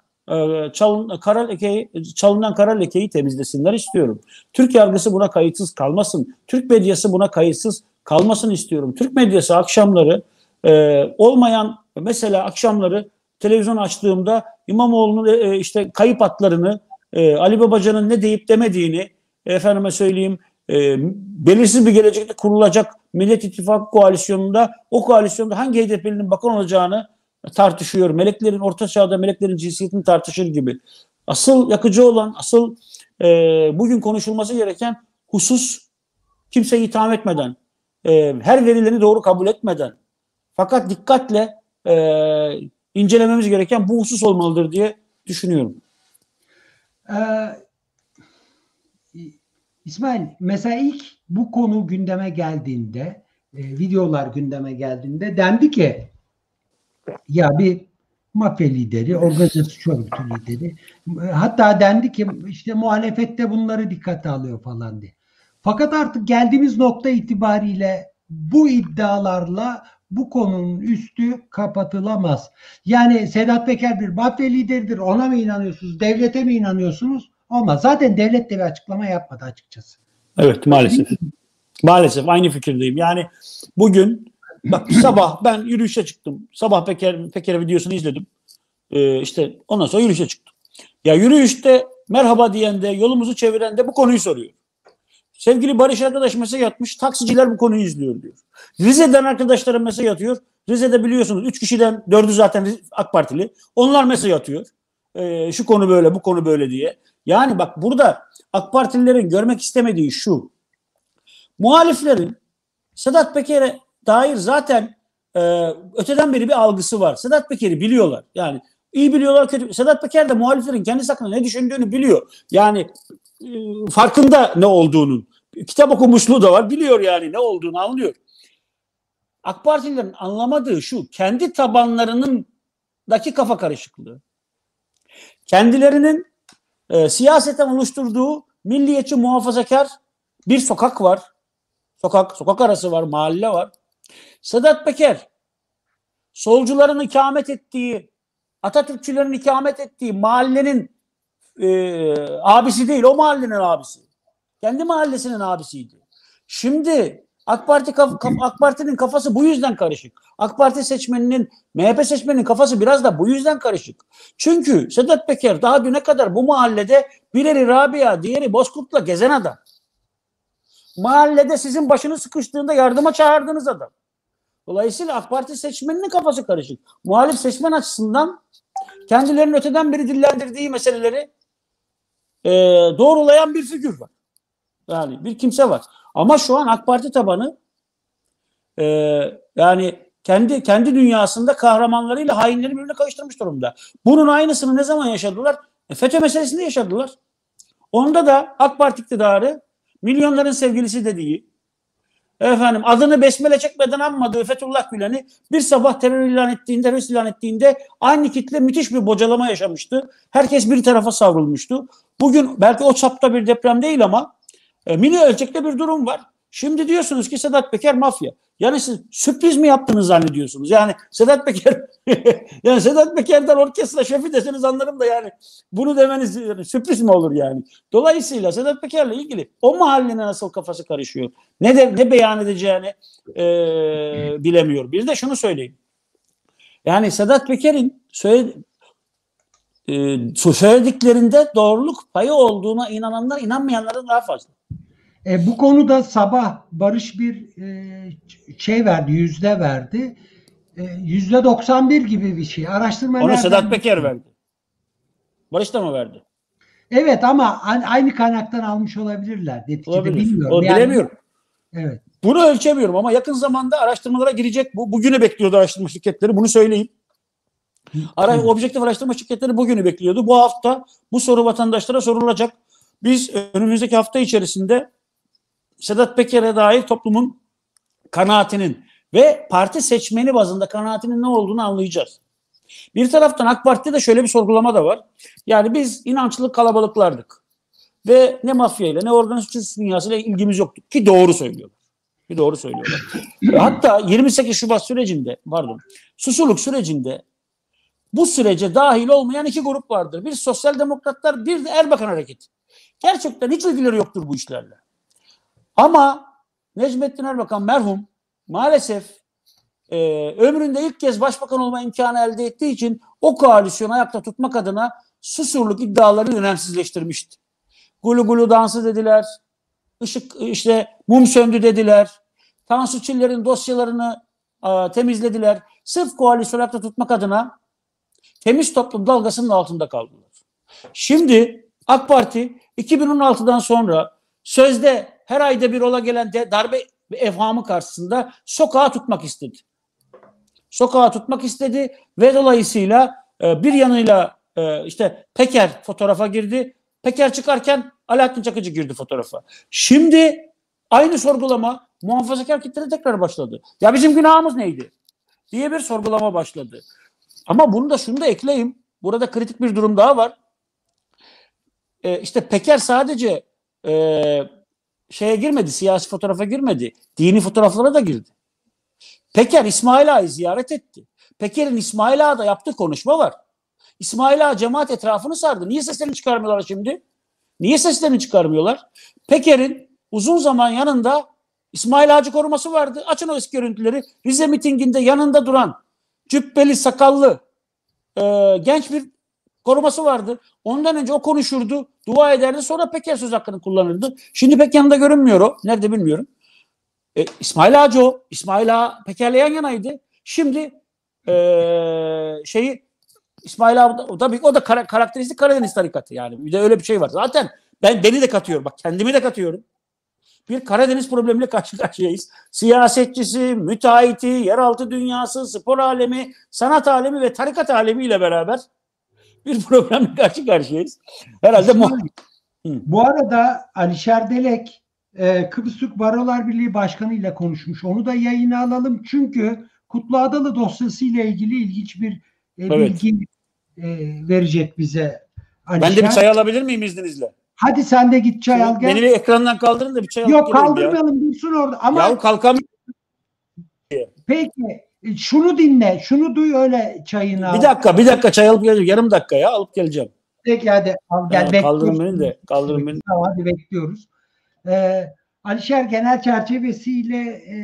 Speaker 2: çalın, kara lekeyi, çalınan kara lekeyi temizlesinler istiyorum. Türk yargısı buna kayıtsız kalmasın. Türk medyası buna kayıtsız kalmasın istiyorum. Türk medyası akşamları e, olmayan mesela akşamları televizyon açtığımda İmamoğlu'nun e, e, işte kayıp atlarını e, Ali Babacan'ın ne deyip demediğini efendime söyleyeyim e, belirsiz bir gelecekte kurulacak Millet İttifakı koalisyonunda o koalisyonda hangi HDP'linin bakan olacağını tartışıyor. Meleklerin orta çağda meleklerin cinsiyetini tartışır gibi. Asıl yakıcı olan, asıl e, bugün konuşulması gereken husus kimseyi itham etmeden, e, her verilerini doğru kabul etmeden fakat dikkatle e, incelememiz gereken bu husus olmalıdır diye düşünüyorum.
Speaker 1: Ee, İsmail mesela ilk bu konu gündeme geldiğinde e, videolar gündeme geldiğinde dendi ki ya bir mafya lideri, organizasyon örgütü lideri hatta dendi ki işte muhalefette bunları dikkate alıyor falan diye. Fakat artık geldiğimiz nokta itibariyle bu iddialarla bu konunun üstü kapatılamaz. Yani Sedat Peker bir mafya lideridir ona mı inanıyorsunuz, devlete mi inanıyorsunuz? Olmaz. Zaten devlet de bir açıklama yapmadı açıkçası.
Speaker 2: Evet maalesef. Maalesef aynı fikirdeyim. Yani bugün bak *clears throat* sabah ben yürüyüşe çıktım. Sabah Peker Peker videosunu izledim. Ee, işte ondan sonra yürüyüşe çıktım. Ya yürüyüşte merhaba diyen de yolumuzu çeviren de bu konuyu soruyor. Sevgili Barış arkadaş mesaj atmış. Taksiciler bu konuyu izliyor diyor. Rize'den arkadaşlarım mesaj atıyor. Rize'de biliyorsunuz 3 kişiden 4'ü zaten AK Partili. Onlar mesaj atıyor. Ee, şu konu böyle, bu konu böyle diye. Yani bak burada AK Partililerin görmek istemediği şu. Muhaliflerin Sedat Peker'e dair zaten e, öteden beri bir algısı var. Sedat Peker'i biliyorlar. Yani iyi biliyorlar kötü. Sedat Peker de muhaliflerin kendi hakkında ne düşündüğünü biliyor. Yani e, farkında ne olduğunun. Kitap okumuşluğu da var. Biliyor yani ne olduğunu anlıyor. AK Partililerin anlamadığı şu. Kendi tabanlarının daki kafa karışıklığı. Kendilerinin e, siyaseten oluşturduğu milliyetçi muhafazakar bir sokak var. Sokak, sokak arası var, mahalle var. Sedat Peker solcuların ikamet ettiği, Atatürkçülerin ikamet ettiği mahallenin e, abisi değil, o mahallenin abisi. Kendi mahallesinin abisiydi. Şimdi AK Parti kaf, kaf, AK Parti'nin kafası bu yüzden karışık. AK Parti seçmeninin, MHP seçmeninin kafası biraz da bu yüzden karışık. Çünkü Sedat Peker daha düne kadar bu mahallede bireri Rabia, diğeri Bozkurt'la gezen adam. Mahallede sizin başınız sıkıştığında yardıma çağırdığınız adam. Dolayısıyla AK Parti seçmeninin kafası karışık. Muhalif seçmen açısından kendilerinin öteden beri dillendirdiği meseleleri e, doğrulayan bir figür var. Yani bir kimse var. Ama şu an AK Parti tabanı e, yani kendi kendi dünyasında kahramanlarıyla hainleri birbirine karıştırmış durumda. Bunun aynısını ne zaman yaşadılar? E, FETÖ meselesinde yaşadılar. Onda da AK Parti iktidarı milyonların sevgilisi dediği, efendim adını besmele çekmeden anmadığı Fethullah Gülen'i bir sabah terör ilan ettiğinde, terörist ilan ettiğinde aynı kitle müthiş bir bocalama yaşamıştı. Herkes bir tarafa savrulmuştu. Bugün belki o çapta bir deprem değil ama e, mini ölçekte bir durum var. Şimdi diyorsunuz ki Sedat Peker mafya. Yani siz sürpriz mi yaptınız zannediyorsunuz? Yani Sedat Peker *laughs* yani Sedat Peker'den orkestra şefi deseniz anlarım da yani bunu demeniz yani sürpriz mi olur yani? Dolayısıyla Sedat Peker'le ilgili o mahallenin nasıl kafası karışıyor? Ne de ne beyan edeceğini e, bilemiyor. Bir de şunu söyleyeyim. Yani Sedat Peker'in söyledi, e, söylediklerinde doğruluk payı olduğuna inananlar inanmayanların daha fazla.
Speaker 1: E, bu konuda sabah Barış bir e, şey verdi, yüzde verdi. E, yüzde 91 gibi bir şey. Araştırma
Speaker 2: Onu
Speaker 1: nereden-
Speaker 2: Sedat Peker verdi. Barış da mı verdi?
Speaker 1: Evet ama aynı kaynaktan almış olabilirler. Neticede
Speaker 2: Olabilir.
Speaker 1: bilmiyorum.
Speaker 2: O
Speaker 1: Yani-
Speaker 2: bilemiyorum.
Speaker 1: Evet.
Speaker 2: Bunu ölçemiyorum ama yakın zamanda araştırmalara girecek bu. Bugünü bekliyordu araştırma şirketleri. Bunu söyleyeyim. Ara, objektif araştırma şirketleri bugünü bekliyordu. Bu hafta bu soru vatandaşlara sorulacak. Biz önümüzdeki hafta içerisinde Sedat Peker'e dair toplumun kanaatinin ve parti seçmeni bazında kanaatinin ne olduğunu anlayacağız. Bir taraftan AK Parti'de şöyle bir sorgulama da var. Yani biz inançlı kalabalıklardık. Ve ne mafyayla ne organizasyon dünyasıyla ilgimiz yoktu. Ki doğru söylüyorlar. Ki doğru söylüyorlar. *laughs* Hatta 28 Şubat sürecinde pardon susuluk sürecinde bu sürece dahil olmayan iki grup vardır. Bir sosyal demokratlar bir de Erbakan hareketi. Gerçekten hiç ilgileri yoktur bu işlerle. Ama Necmettin Erbakan merhum maalesef e, ömründe ilk kez başbakan olma imkanı elde ettiği için o koalisyonu ayakta tutmak adına susurluk iddialarını önemsizleştirmişti. Gulu gulu dansı dediler. Işık işte mum söndü dediler. Tansu Çiller'in dosyalarını e, temizlediler. Sırf koalisyonu ayakta tutmak adına temiz toplum dalgasının altında kaldılar. Şimdi AK Parti 2016'dan sonra sözde her ayda bir ola gelen de darbe evhamı karşısında sokağa tutmak istedi. Sokağa tutmak istedi ve dolayısıyla e, bir yanıyla e, işte Peker fotoğrafa girdi. Peker çıkarken Alaaddin Çakıcı girdi fotoğrafa. Şimdi aynı sorgulama muhafazakar kitlede tekrar başladı. Ya bizim günahımız neydi? diye bir sorgulama başladı. Ama bunu da şunu da ekleyeyim. Burada kritik bir durum daha var. E, işte Peker sadece e, şeye girmedi, siyasi fotoğrafa girmedi. Dini fotoğraflara da girdi. Peker İsmail Ağa'yı ziyaret etti. Peker'in İsmail Ağa'da yaptığı konuşma var. İsmail Ağa cemaat etrafını sardı. Niye seslerini çıkarmıyorlar şimdi? Niye seslerini çıkarmıyorlar? Peker'in uzun zaman yanında İsmail Ağacı koruması vardı. Açın o eski görüntüleri. Rize mitinginde yanında duran cübbeli, sakallı e, genç bir koruması vardı. Ondan önce o konuşurdu, dua ederdi. Sonra Peker söz hakkını kullanırdı. Şimdi pek yanında görünmüyor o. Nerede bilmiyorum. E, İsmail Ağacı o. İsmail Ağa Peker'le yan yanaydı. Şimdi e, şeyi İsmail Ağa tabii o da kara, karakteristik Karadeniz tarikatı yani. Bir de öyle bir şey var. Zaten ben beni de katıyorum. Bak kendimi de katıyorum. Bir Karadeniz problemiyle karşı karşıyayız. Siyasetçisi, müteahhiti, yeraltı dünyası, spor alemi, sanat alemi ve tarikat alemiyle beraber *laughs* bir problemle karşı karşıyayız. Herhalde mu-
Speaker 1: Bu arada Alişer Delek e, Kıbrıs Türk Barolar Birliği Başkanı ile konuşmuş. Onu da yayına alalım çünkü Kutlu Adalı dosyası ile ilgili ilginç bir e,
Speaker 2: Evet.
Speaker 1: bilgi e, verecek bize.
Speaker 2: ben de bir
Speaker 1: Alişer.
Speaker 2: çay alabilir miyim izninizle?
Speaker 1: Hadi sen de git çay al gel.
Speaker 2: Beni bir ekrandan kaldırın da bir çay alıp
Speaker 1: Yok
Speaker 2: geleyim ya.
Speaker 1: kaldırmayalım dursun orada. Ama
Speaker 2: Yahu kalkamıyorum.
Speaker 1: peki şunu dinle, şunu duy öyle çayını al.
Speaker 2: Bir dakika, bir dakika çay alıp geleceğim. Yarım dakika ya alıp geleceğim.
Speaker 1: Peki hadi al gel
Speaker 2: Tamam, kaldırın beni de, kaldırın beni.
Speaker 1: Tamam hadi bekliyoruz. Ee, Alişer genel çerçevesiyle e,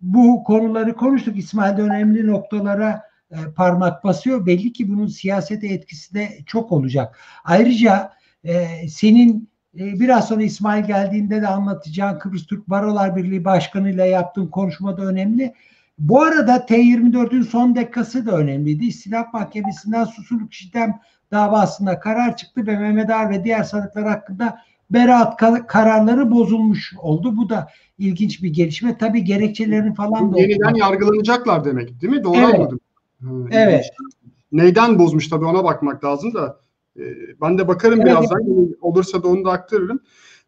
Speaker 1: bu konuları konuştuk. İsmail de önemli noktalara e, parmak basıyor. Belli ki bunun siyasete etkisi de çok olacak. Ayrıca e, senin e, biraz sonra İsmail geldiğinde de anlatacağın Kıbrıs Türk Barolar Birliği Başkanı ile yaptığın konuşma da önemli. Bu arada T24'ün son dakikası da önemliydi. İstilaf Mahkemesi'nden susurluk işlem davasında karar çıktı ve Mehmet Ağar ve diğer sanıklar hakkında beraat ka- kararları bozulmuş oldu. Bu da ilginç bir gelişme. Tabii gerekçelerini falan da
Speaker 3: Yeniden
Speaker 1: okumak-
Speaker 3: yargılanacaklar demek değil mi? Doğru
Speaker 1: Evet.
Speaker 3: anladım.
Speaker 1: Evet.
Speaker 3: Neyden bozmuş tabii ona bakmak lazım da. Ee, ben de bakarım
Speaker 1: Evet.
Speaker 3: birazdan. Olursa da onu da aktarırım.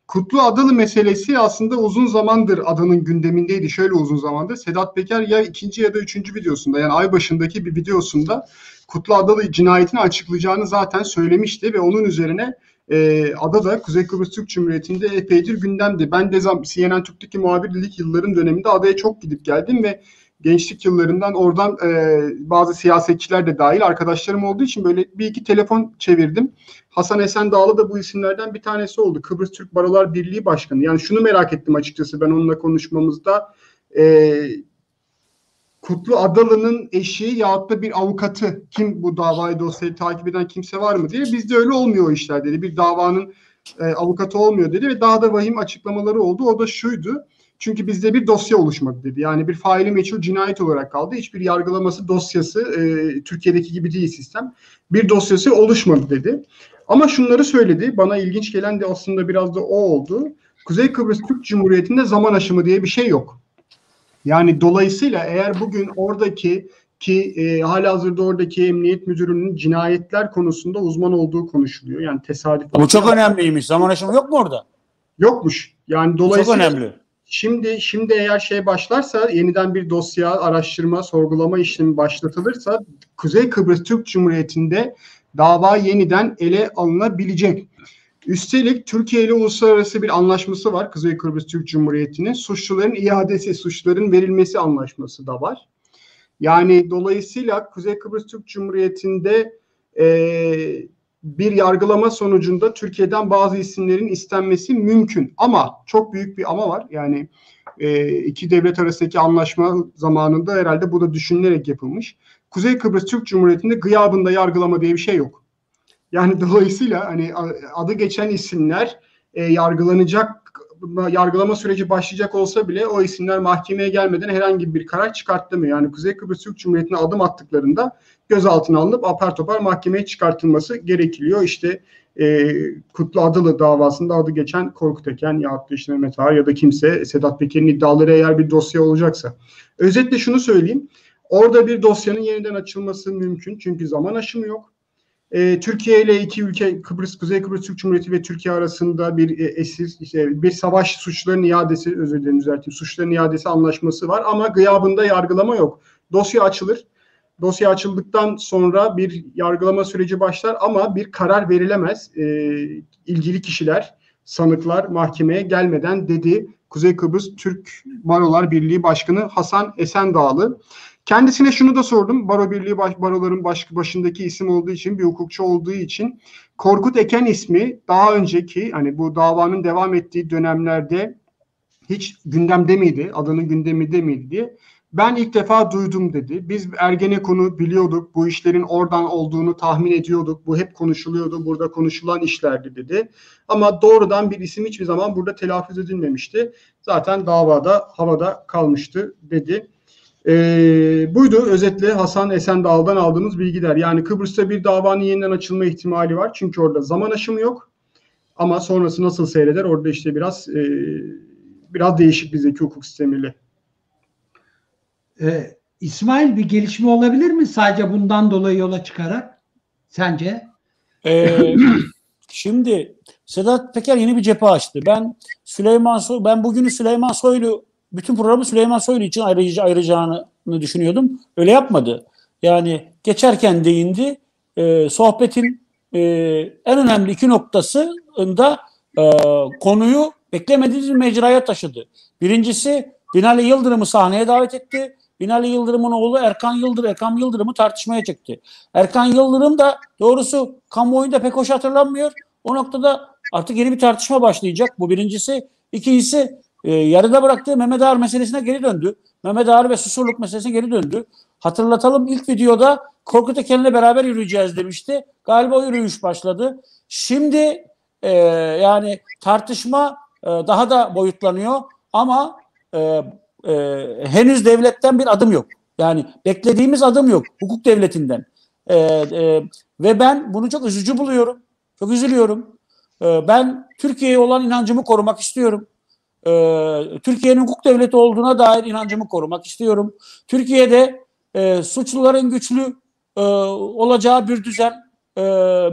Speaker 3: Kutlu Adalı meselesi aslında uzun zamandır adanın gündemindeydi. Şöyle uzun zamandır. Sedat Peker ya ikinci ya da üçüncü videosunda yani ay başındaki bir videosunda Kutlu Adalı cinayetini açıklayacağını zaten söylemişti ve onun üzerine e, adada Kuzey Kıbrıs Türk Cumhuriyeti'nde epeydir gündemdi. Ben de CNN Türk'teki muhabirlik yılların döneminde adaya çok gidip geldim ve gençlik yıllarından oradan e, bazı siyasetçiler de dahil arkadaşlarım olduğu için böyle bir iki telefon çevirdim. Hasan Esen Dağlı da bu isimlerden bir tanesi oldu. Kıbrıs Türk Barolar Birliği Başkanı. Yani şunu merak ettim açıkçası ben onunla konuşmamızda. E, Kutlu Adalı'nın eşi yahut da bir avukatı kim bu davayı dosyayı takip eden kimse var mı diye bizde öyle olmuyor o işler dedi. Bir davanın e, avukatı olmuyor dedi ve daha da vahim açıklamaları oldu. O da şuydu. Çünkü bizde bir dosya oluşmadı dedi. Yani bir faili meçhul cinayet olarak kaldı. Hiçbir yargılaması dosyası e, Türkiye'deki gibi değil sistem. Bir dosyası oluşmadı dedi. Ama şunları söyledi. Bana ilginç gelen de aslında biraz da o oldu. Kuzey Kıbrıs Türk Cumhuriyeti'nde zaman aşımı diye bir şey yok. Yani dolayısıyla eğer bugün oradaki ki e, halihazırda oradaki emniyet müdürünün cinayetler konusunda uzman olduğu konuşuluyor. Yani tesadüf
Speaker 2: Bu çok önemliymiş. Zaman aşımı yok mu orada?
Speaker 3: yokmuş. Yani
Speaker 2: Çok
Speaker 3: dolayısıyla
Speaker 2: önemli.
Speaker 3: Şimdi şimdi eğer şey başlarsa yeniden bir dosya, araştırma, sorgulama işlemi başlatılırsa Kuzey Kıbrıs Türk Cumhuriyeti'nde dava yeniden ele alınabilecek. Üstelik Türkiye ile uluslararası bir anlaşması var Kuzey Kıbrıs Türk Cumhuriyeti'nin. Suçluların iadesi, suçların verilmesi anlaşması da var. Yani dolayısıyla Kuzey Kıbrıs Türk Cumhuriyeti'nde eee bir yargılama sonucunda Türkiye'den bazı isimlerin istenmesi mümkün. Ama çok büyük bir ama var. Yani e, iki devlet arasındaki anlaşma zamanında herhalde bu da düşünülerek yapılmış. Kuzey Kıbrıs Türk Cumhuriyeti'nde gıyabında yargılama diye bir şey yok. Yani dolayısıyla hani adı geçen isimler e, yargılanacak yargılama süreci başlayacak olsa bile o isimler mahkemeye gelmeden herhangi bir karar çıkartlamıyor. Yani Kuzey Kıbrıs Türk Cumhuriyeti'ne adım attıklarında gözaltına alınıp apar topar mahkemeye çıkartılması gerekiliyor. İşte e, Kutlu Adalı davasında adı geçen Korkut Eken ya da işte Mehmet Ağar ya da kimse Sedat Peker'in iddiaları eğer bir dosya olacaksa. Özetle şunu söyleyeyim. Orada bir dosyanın yeniden açılması mümkün. Çünkü zaman aşımı yok. E, Türkiye ile iki ülke Kıbrıs, Kuzey Kıbrıs Türk Cumhuriyeti ve Türkiye arasında bir e, esir, işte bir savaş suçlarının iadesi, özür dilerim düzelteyim, suçların iadesi anlaşması var ama gıyabında yargılama yok. Dosya açılır. Dosya açıldıktan sonra bir yargılama süreci başlar ama bir karar verilemez. E, ilgili kişiler, sanıklar mahkemeye gelmeden dedi Kuzey Kıbrıs Türk Barolar Birliği Başkanı Hasan Esendağlı. Kendisine şunu da sordum. Baro Birliği baş, baroların baş, başındaki isim olduğu için, bir hukukçu olduğu için Korkut Eken ismi daha önceki hani bu davanın devam ettiği dönemlerde hiç gündemde miydi? Adının gündeminde miydi diye. Ben ilk defa duydum dedi. Biz Ergenekon'u biliyorduk. Bu işlerin oradan olduğunu tahmin ediyorduk. Bu hep konuşuluyordu. Burada konuşulan işlerdi dedi. Ama doğrudan bir isim hiçbir zaman burada telaffuz edilmemişti. Zaten davada havada kalmıştı dedi. Ee, buydu özetle Hasan Esendağ'dan aldığımız bilgiler. Yani Kıbrıs'ta bir davanın yeniden açılma ihtimali var. Çünkü orada zaman aşımı yok. Ama sonrası nasıl seyreder orada işte biraz e, biraz değişik bir zeki hukuk sistemiyle.
Speaker 1: Ee, İsmail bir gelişme olabilir mi sadece bundan dolayı yola çıkarak? Sence?
Speaker 2: Ee, *clears throat* şimdi Sedat Peker yeni bir cephe açtı. Ben Süleyman Soy, ben bugünü Süleyman Soylu bütün programı Süleyman Soylu için ayırıcı, ayıracağını düşünüyordum. Öyle yapmadı. Yani geçerken değindi. Ee, sohbetin e, en önemli iki noktasında e, konuyu beklemediğimiz mecraya taşıdı. Birincisi Binali Yıldırım'ı sahneye davet etti. Binali Yıldırım'ın oğlu Erkan Yıldırım, Erkan Yıldırım'ı tartışmaya çekti. Erkan Yıldırım da doğrusu kamuoyunda pek hoş hatırlanmıyor. O noktada artık yeni bir tartışma başlayacak. Bu birincisi. İkincisi e, yarıda bıraktığı Mehmet Ağar meselesine geri döndü. Mehmet Ağar ve Susurluk meselesine geri döndü. Hatırlatalım ilk videoda Korkut Eken'le beraber yürüyeceğiz demişti. Galiba o yürüyüş başladı. Şimdi e, yani tartışma e, daha da boyutlanıyor ama e, e, henüz devletten bir adım yok. Yani beklediğimiz adım yok hukuk devletinden. E, e, ve ben bunu çok üzücü buluyorum. Çok üzülüyorum. E, ben Türkiye'ye olan inancımı korumak istiyorum. E, Türkiye'nin hukuk devleti olduğuna dair inancımı korumak istiyorum. Türkiye'de e, suçluların güçlü e, olacağı bir düzen e,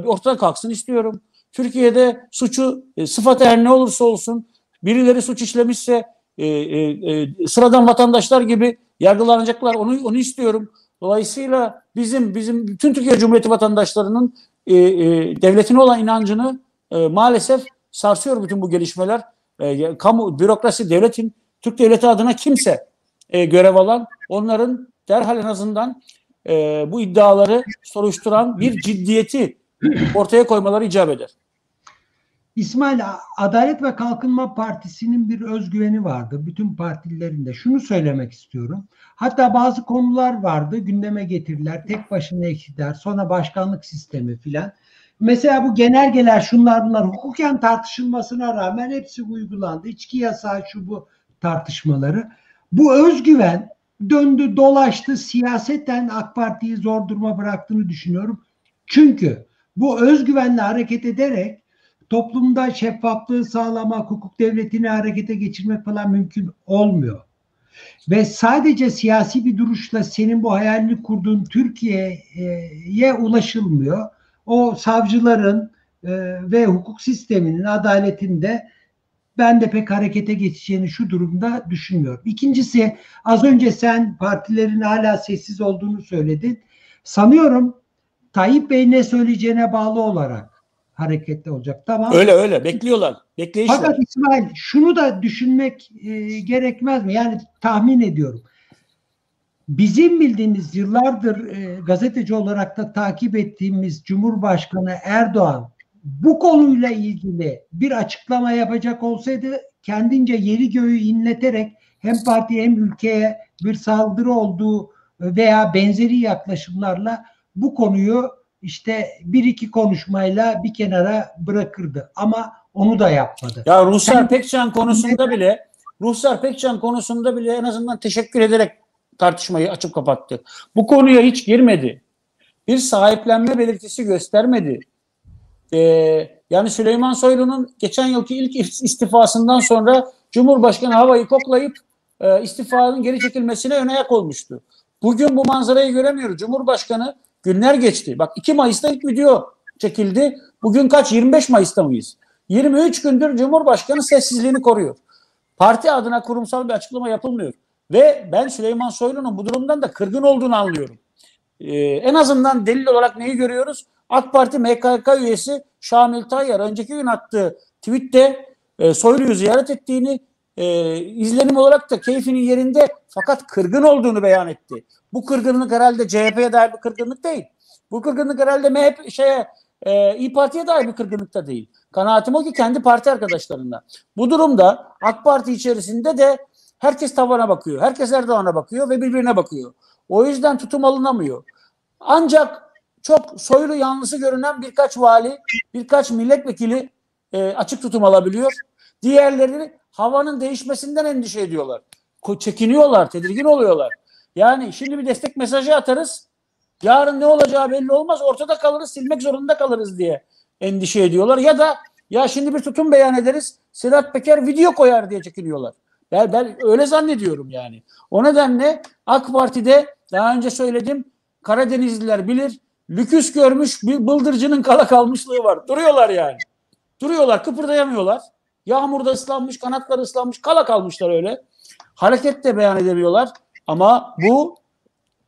Speaker 2: ortadan kalksın istiyorum. Türkiye'de suçu e, sıfatı her ne olursa olsun birileri suç işlemişse e, e, e, sıradan vatandaşlar gibi yargılanacaklar. Onu onu istiyorum. Dolayısıyla bizim bizim bütün Türkiye Cumhuriyeti vatandaşlarının e, e, devletine olan inancını e, maalesef sarsıyor bütün bu gelişmeler. E, kamu bürokrasi devletin Türk devleti adına kimse e, görev alan onların derhal en azından e, bu iddiaları soruşturan bir ciddiyeti ortaya koymaları icap eder.
Speaker 1: İsmail Adalet ve Kalkınma Partisi'nin bir özgüveni vardı. Bütün partililerin de. Şunu söylemek istiyorum. Hatta bazı konular vardı. Gündeme getiriler. Tek başına eksikler. Sonra başkanlık sistemi filan. Mesela bu genelgeler şunlar bunlar hukuken tartışılmasına rağmen hepsi uygulandı. İçki yasağı şu bu tartışmaları. Bu özgüven döndü dolaştı siyaseten AK Parti'yi zor duruma bıraktığını düşünüyorum. Çünkü bu özgüvenle hareket ederek toplumda şeffaflığı sağlamak, hukuk devletini harekete geçirmek falan mümkün olmuyor. Ve sadece siyasi bir duruşla senin bu hayalini kurduğun Türkiye'ye ulaşılmıyor. O savcıların e, ve hukuk sisteminin adaletinde ben de pek harekete geçeceğini şu durumda düşünmüyorum. İkincisi az önce sen partilerin hala sessiz olduğunu söyledin. Sanıyorum Tayyip Bey ne söyleyeceğine bağlı olarak hareketli olacak. Tamam.
Speaker 2: Öyle öyle bekliyorlar. Bekleyişler.
Speaker 1: Fakat İsmail şunu da düşünmek e, gerekmez mi? Yani tahmin ediyorum. Bizim bildiğimiz yıllardır e, gazeteci olarak da takip ettiğimiz Cumhurbaşkanı Erdoğan bu konuyla ilgili bir açıklama yapacak olsaydı kendince yeri göğü inleterek hem partiye hem ülkeye bir saldırı olduğu veya benzeri yaklaşımlarla bu konuyu işte bir iki konuşmayla bir kenara bırakırdı. Ama onu da yapmadı.
Speaker 2: Ya Ruhsar Pekcan konusunda bile Ruhsar Pekcan konusunda bile en azından teşekkür ederek tartışmayı açıp kapattı. Bu konuya hiç girmedi. Bir sahiplenme belirtisi göstermedi. Ee, yani Süleyman Soylu'nun geçen yılki ilk istifasından sonra Cumhurbaşkanı havayı koklayıp e, istifanın geri çekilmesine ön ayak olmuştu. Bugün bu manzarayı göremiyoruz. Cumhurbaşkanı günler geçti. Bak 2 Mayıs'ta ilk video çekildi. Bugün kaç? 25 Mayıs'ta mıyız? 23 gündür Cumhurbaşkanı sessizliğini koruyor. Parti adına kurumsal bir açıklama yapılmıyor. Ve ben Süleyman Soylu'nun bu durumdan da kırgın olduğunu anlıyorum. Ee, en azından delil olarak neyi görüyoruz? AK Parti MKK üyesi Şamil Tayyar önceki gün attığı tweette e, Soylu'yu ziyaret ettiğini e, izlenim olarak da keyfinin yerinde fakat kırgın olduğunu beyan etti. Bu kırgınlık herhalde CHP'ye dair bir kırgınlık değil. Bu kırgınlık herhalde MHP şeye e, İyi Parti'ye dair bir kırgınlık da değil. Kanaatim o ki kendi parti arkadaşlarında. Bu durumda AK Parti içerisinde de herkes tavana bakıyor. Herkes Erdoğan'a bakıyor ve birbirine bakıyor. O yüzden tutum alınamıyor. Ancak çok soylu yanlısı görünen birkaç vali, birkaç milletvekili e, açık tutum alabiliyor. Diğerleri havanın değişmesinden endişe ediyorlar. Çekiniyorlar, tedirgin oluyorlar. Yani şimdi bir destek mesajı atarız. Yarın ne olacağı belli olmaz. Ortada kalırız, silmek zorunda kalırız diye endişe ediyorlar. Ya da ya şimdi bir tutum beyan ederiz. Sedat Peker video koyar diye çekiniyorlar. Ben, ben öyle zannediyorum yani. O nedenle AK Parti'de daha önce söyledim Karadenizliler bilir. Lüküs görmüş bir bıldırcının kala kalmışlığı var. Duruyorlar yani. Duruyorlar, kıpırdayamıyorlar. Yağmurda ıslanmış, kanatları ıslanmış, kala kalmışlar öyle. Hareket de beyan edemiyorlar. Ama bu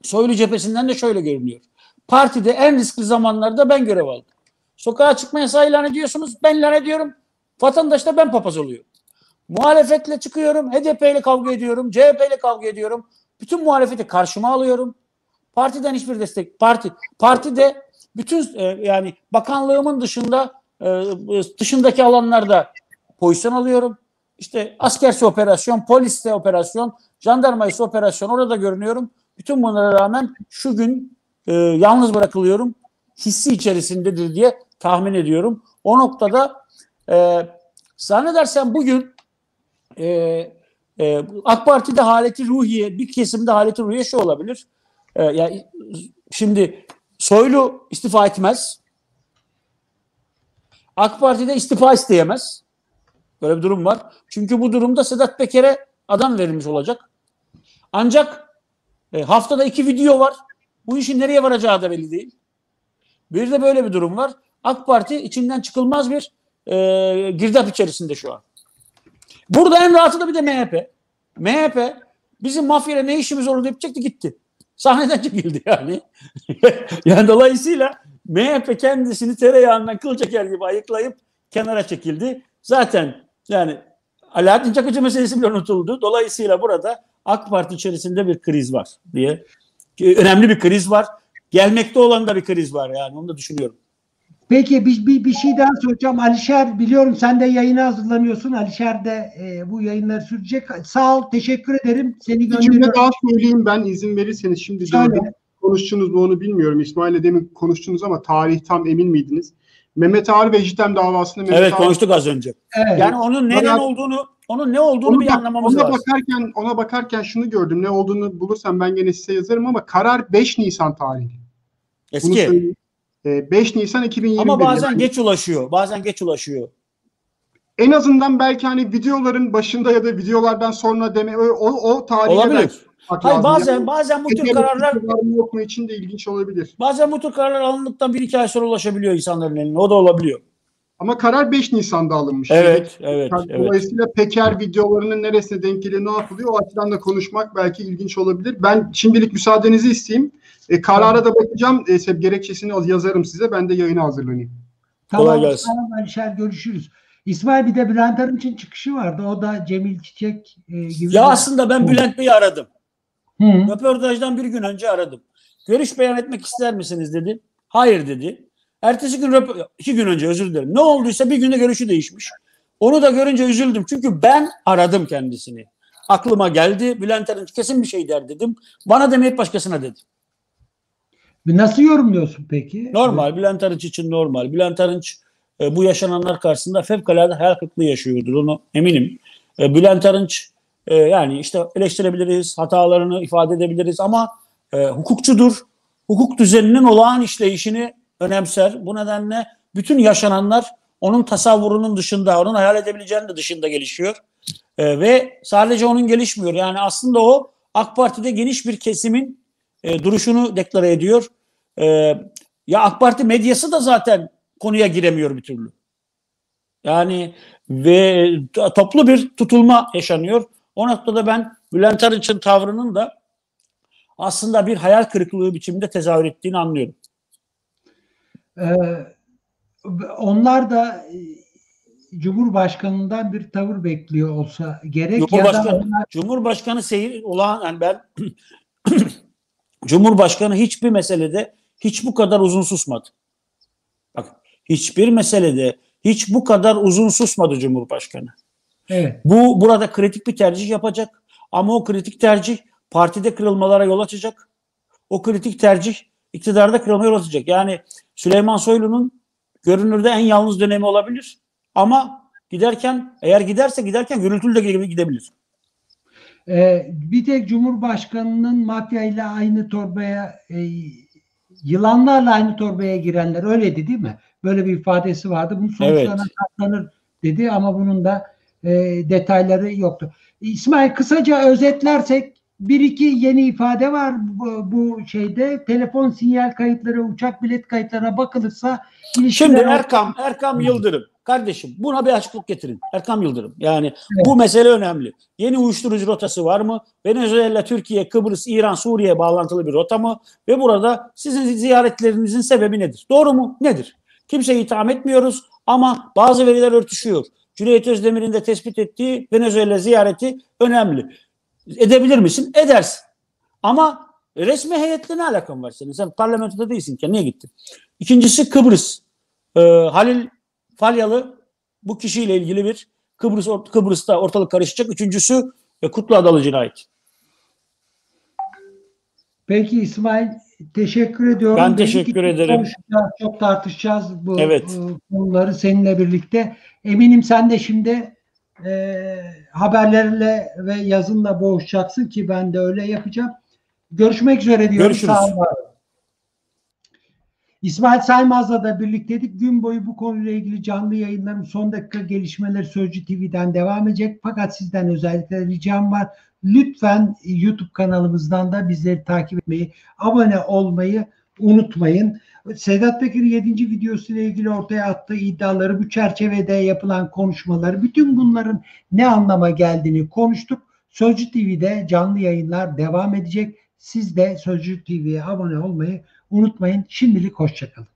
Speaker 2: Soylu cephesinden de şöyle görünüyor. Partide en riskli zamanlarda ben görev aldım. Sokağa çıkma yasağı ilan ediyorsunuz. Ben ilan ediyorum. Vatandaş da ben papaz oluyor. Muhalefetle çıkıyorum. HDP ile kavga ediyorum. CHP ile kavga ediyorum. Bütün muhalefeti karşıma alıyorum. Partiden hiçbir destek. Parti partide bütün e, yani bakanlığımın dışında e, dışındaki alanlarda pozisyon alıyorum. İşte askerse operasyon, polisse operasyon, jandarmaysa operasyon orada görünüyorum. Bütün bunlara rağmen şu gün e, yalnız bırakılıyorum. Hissi içerisindedir diye tahmin ediyorum. O noktada e, zannedersem bugün e, e, AK Parti'de haleti ruhiye, bir kesimde haleti ruhiye şu olabilir. E, yani şimdi Soylu istifa etmez. AK Parti'de istifa isteyemez. Böyle bir durum var. Çünkü bu durumda Sedat Peker'e adam verilmiş olacak. Ancak e, haftada iki video var. Bu işin nereye varacağı da belli değil. Bir de böyle bir durum var. AK Parti içinden çıkılmaz bir e, girdap içerisinde şu an. Burada en rahatı da bir de MHP. MHP bizim mafyayla ne işimiz olur deyip çekti gitti. Sahneden *laughs* çekildi yani. *laughs* yani dolayısıyla MHP kendisini tereyağından kıl çeker gibi ayıklayıp kenara çekildi. Zaten yani Alaaddin Çakıcı meselesi bile unutuldu. Dolayısıyla burada AK Parti içerisinde bir kriz var diye. Önemli bir kriz var. Gelmekte olan da bir kriz var yani onu da düşünüyorum.
Speaker 1: Peki bir, bir, bir şey daha soracağım. Alişer biliyorum sen de yayına hazırlanıyorsun. Alişer de e, bu yayınları sürecek. Sağ ol, teşekkür ederim. Seni
Speaker 3: Bir cümle
Speaker 1: gönderiyorum.
Speaker 3: daha söyleyeyim ben izin verirseniz. Şimdi. Konuştunuz mu onu bilmiyorum. İsmail'le demin konuştunuz ama tarih tam emin miydiniz? Mehmet Ağar ve Jitem davasında Mehmet
Speaker 2: Evet
Speaker 3: Ağar-
Speaker 2: konuştuk az önce.
Speaker 1: Evet.
Speaker 2: Yani onun neden
Speaker 3: Bana-
Speaker 2: olduğunu onun ne olduğunu
Speaker 3: Onu
Speaker 2: bir
Speaker 3: bak-
Speaker 2: anlamamız
Speaker 3: ona
Speaker 2: lazım.
Speaker 3: bakarken ona bakarken şunu gördüm. Ne olduğunu bulursam ben gene size yazarım ama karar 5 Nisan tarihli. Bunu
Speaker 2: Eski.
Speaker 3: Söyleyeyim. Ee, 5 Nisan 2021.
Speaker 2: Ama bazen
Speaker 3: Yani
Speaker 2: geç ulaşıyor. Bazen geç ulaşıyor.
Speaker 3: en azından belki hani videoların başında ya da videolardan sonra deme o o, tarihe
Speaker 2: Olabilir. Hayır bazen
Speaker 3: Yani
Speaker 2: bazen bu tür kararlar
Speaker 3: yok mu için de ilginç olabilir.
Speaker 2: bazen bu tür kararlar alındıktan bir iki ay sonra ulaşabiliyor insanların eline. O da olabiliyor.
Speaker 3: Ama karar 5 Nisan'da alınmış.
Speaker 2: Evet, evet,
Speaker 3: Yani
Speaker 2: evet.
Speaker 3: Dolayısıyla Peker videolarının neresine denk geliyor, ne yapılıyor o açıdan da konuşmak belki ilginç olabilir. Ben şimdilik müsaadenizi isteyeyim. E, karara da bakacağım. E, gerekçesini yazarım size. Ben de yayına hazırlanayım.
Speaker 2: Kolay
Speaker 1: Tamam,
Speaker 2: gelsin.
Speaker 1: tamam Alişer görüşürüz. İsmail bir de Bülent Arınç'ın çıkışı vardı. O da Cemil Çiçek e, gibi.
Speaker 2: Ya aslında ben Bülent Bey'i aradım.
Speaker 1: Hı.
Speaker 2: Röportajdan bir gün önce aradım. Görüş beyan etmek ister misiniz dedi. Hayır dedi. Ertesi gün iki gün önce özür dilerim. Ne olduysa bir günde görüşü değişmiş. Onu da görünce üzüldüm. Çünkü ben aradım kendisini. Aklıma geldi. Bülent Arınç kesin bir şey der dedim. Bana demeyip başkasına dedi.
Speaker 1: Nasıl yorumluyorsun peki?
Speaker 2: Normal. Bülent Arınç için normal. Bülent Arınç e, bu yaşananlar karşısında fevkalade hayal kırıklığı yaşıyordur. Onu eminim. E, Bülent Arınç e, yani işte eleştirebiliriz, hatalarını ifade edebiliriz ama e, hukukçudur. Hukuk düzeninin olağan işleyişini önemser. Bu nedenle bütün yaşananlar onun tasavvurunun dışında, onun hayal edebileceğinin de dışında gelişiyor. E, ve sadece onun gelişmiyor. Yani aslında o AK Parti'de geniş bir kesimin e, duruşunu deklare ediyor. E, ya AK Parti medyası da zaten konuya giremiyor bir türlü. Yani ve to- toplu bir tutulma yaşanıyor. O noktada ben Bülent Arınç'ın tavrının da aslında bir hayal kırıklığı biçiminde tezahür ettiğini anlıyorum.
Speaker 1: Ee, onlar da e, Cumhurbaşkanı'ndan bir tavır bekliyor olsa gerek ya da
Speaker 2: Cumhurbaşkanı,
Speaker 1: onlar-
Speaker 2: Cumhurbaşkanı seyir olağan yani ben *clears throat* Cumhurbaşkanı hiçbir meselede hiç bu kadar uzun susmadı. Bak hiçbir meselede hiç bu kadar uzun susmadı Cumhurbaşkanı.
Speaker 1: evet.
Speaker 2: Bu burada kritik bir tercih yapacak. Ama o kritik tercih partide kırılmalara yol açacak. O kritik tercih iktidarda kırılmaya yol açacak. Yani Süleyman Soylu'nun görünürde en yalnız dönemi olabilir. Ama giderken eğer giderse giderken gürültülü de gidebilir.
Speaker 1: Ee, bir tek Cumhurbaşkanı'nın mafya ile aynı torbaya e, yılanlarla aynı torbaya girenler öyleydi değil mi? Böyle bir ifadesi vardı. Bunun sonuçlarına
Speaker 2: Evet.
Speaker 1: katlanır dedi ama bunun da e, detayları yoktu. İsmail kısaca özetlersek bir iki yeni ifade var bu, bu şeyde. Telefon sinyal kayıtları, uçak bilet kayıtlarına bakılırsa ilişkiler
Speaker 2: Şimdi Erkam, Erkam Yıldırım. Kardeşim buna bir açıklık getirin. Erkam Yıldırım. Yani
Speaker 1: Evet.
Speaker 2: bu mesele önemli. Yeni uyuşturucu rotası var mı? Venezuela, Türkiye, Kıbrıs, İran, Suriye bağlantılı bir rota mı? Ve burada sizin ziyaretlerinizin sebebi nedir? Doğru mu? Nedir? Kimseyi itham etmiyoruz ama bazı veriler örtüşüyor. Cüneyt Özdemir'in de tespit ettiği Venezuela ziyareti önemli. Edebilir misin? Edersin. Ama resmi heyetle ne alakan var senin? Sen parlamentoda değilsin ki. Niye gittin? İkincisi Kıbrıs. Ee, Halil Falyalı bu kişiyle ilgili bir Kıbrıs Kıbrıs'ta ortalık karışacak. Üçüncüsü e, Kutlu Adalı cinayeti.
Speaker 1: Peki İsmail teşekkür ediyorum.
Speaker 2: Ben teşekkür
Speaker 1: ki
Speaker 2: ederim.
Speaker 1: Çok tartışacağız bu
Speaker 2: Evet.
Speaker 1: bu konuları seninle birlikte. Eminim sen de şimdi e, haberlerle ve yazınla boğuşacaksın ki ben de öyle yapacağım. Görüşmek üzere diyorum.
Speaker 2: Görüşürüz.
Speaker 1: Sağ olun. İsmail Saymaz'la da birlikteydik. Gün boyu bu konuyla ilgili canlı yayınların son dakika gelişmeleri Sözcü TV'den devam edecek. Fakat sizden özellikle ricam var. Lütfen YouTube kanalımızdan da bizleri takip etmeyi, abone olmayı unutmayın. Sedat Peker 7. videosuyla ilgili ortaya attığı iddiaları, bu çerçevede yapılan konuşmaları, bütün bunların ne anlama geldiğini konuştuk. Sözcü TV'de canlı yayınlar devam edecek. Siz de Sözcü TV'ye abone olmayı unutmayın. Şimdilik hoşçakalın.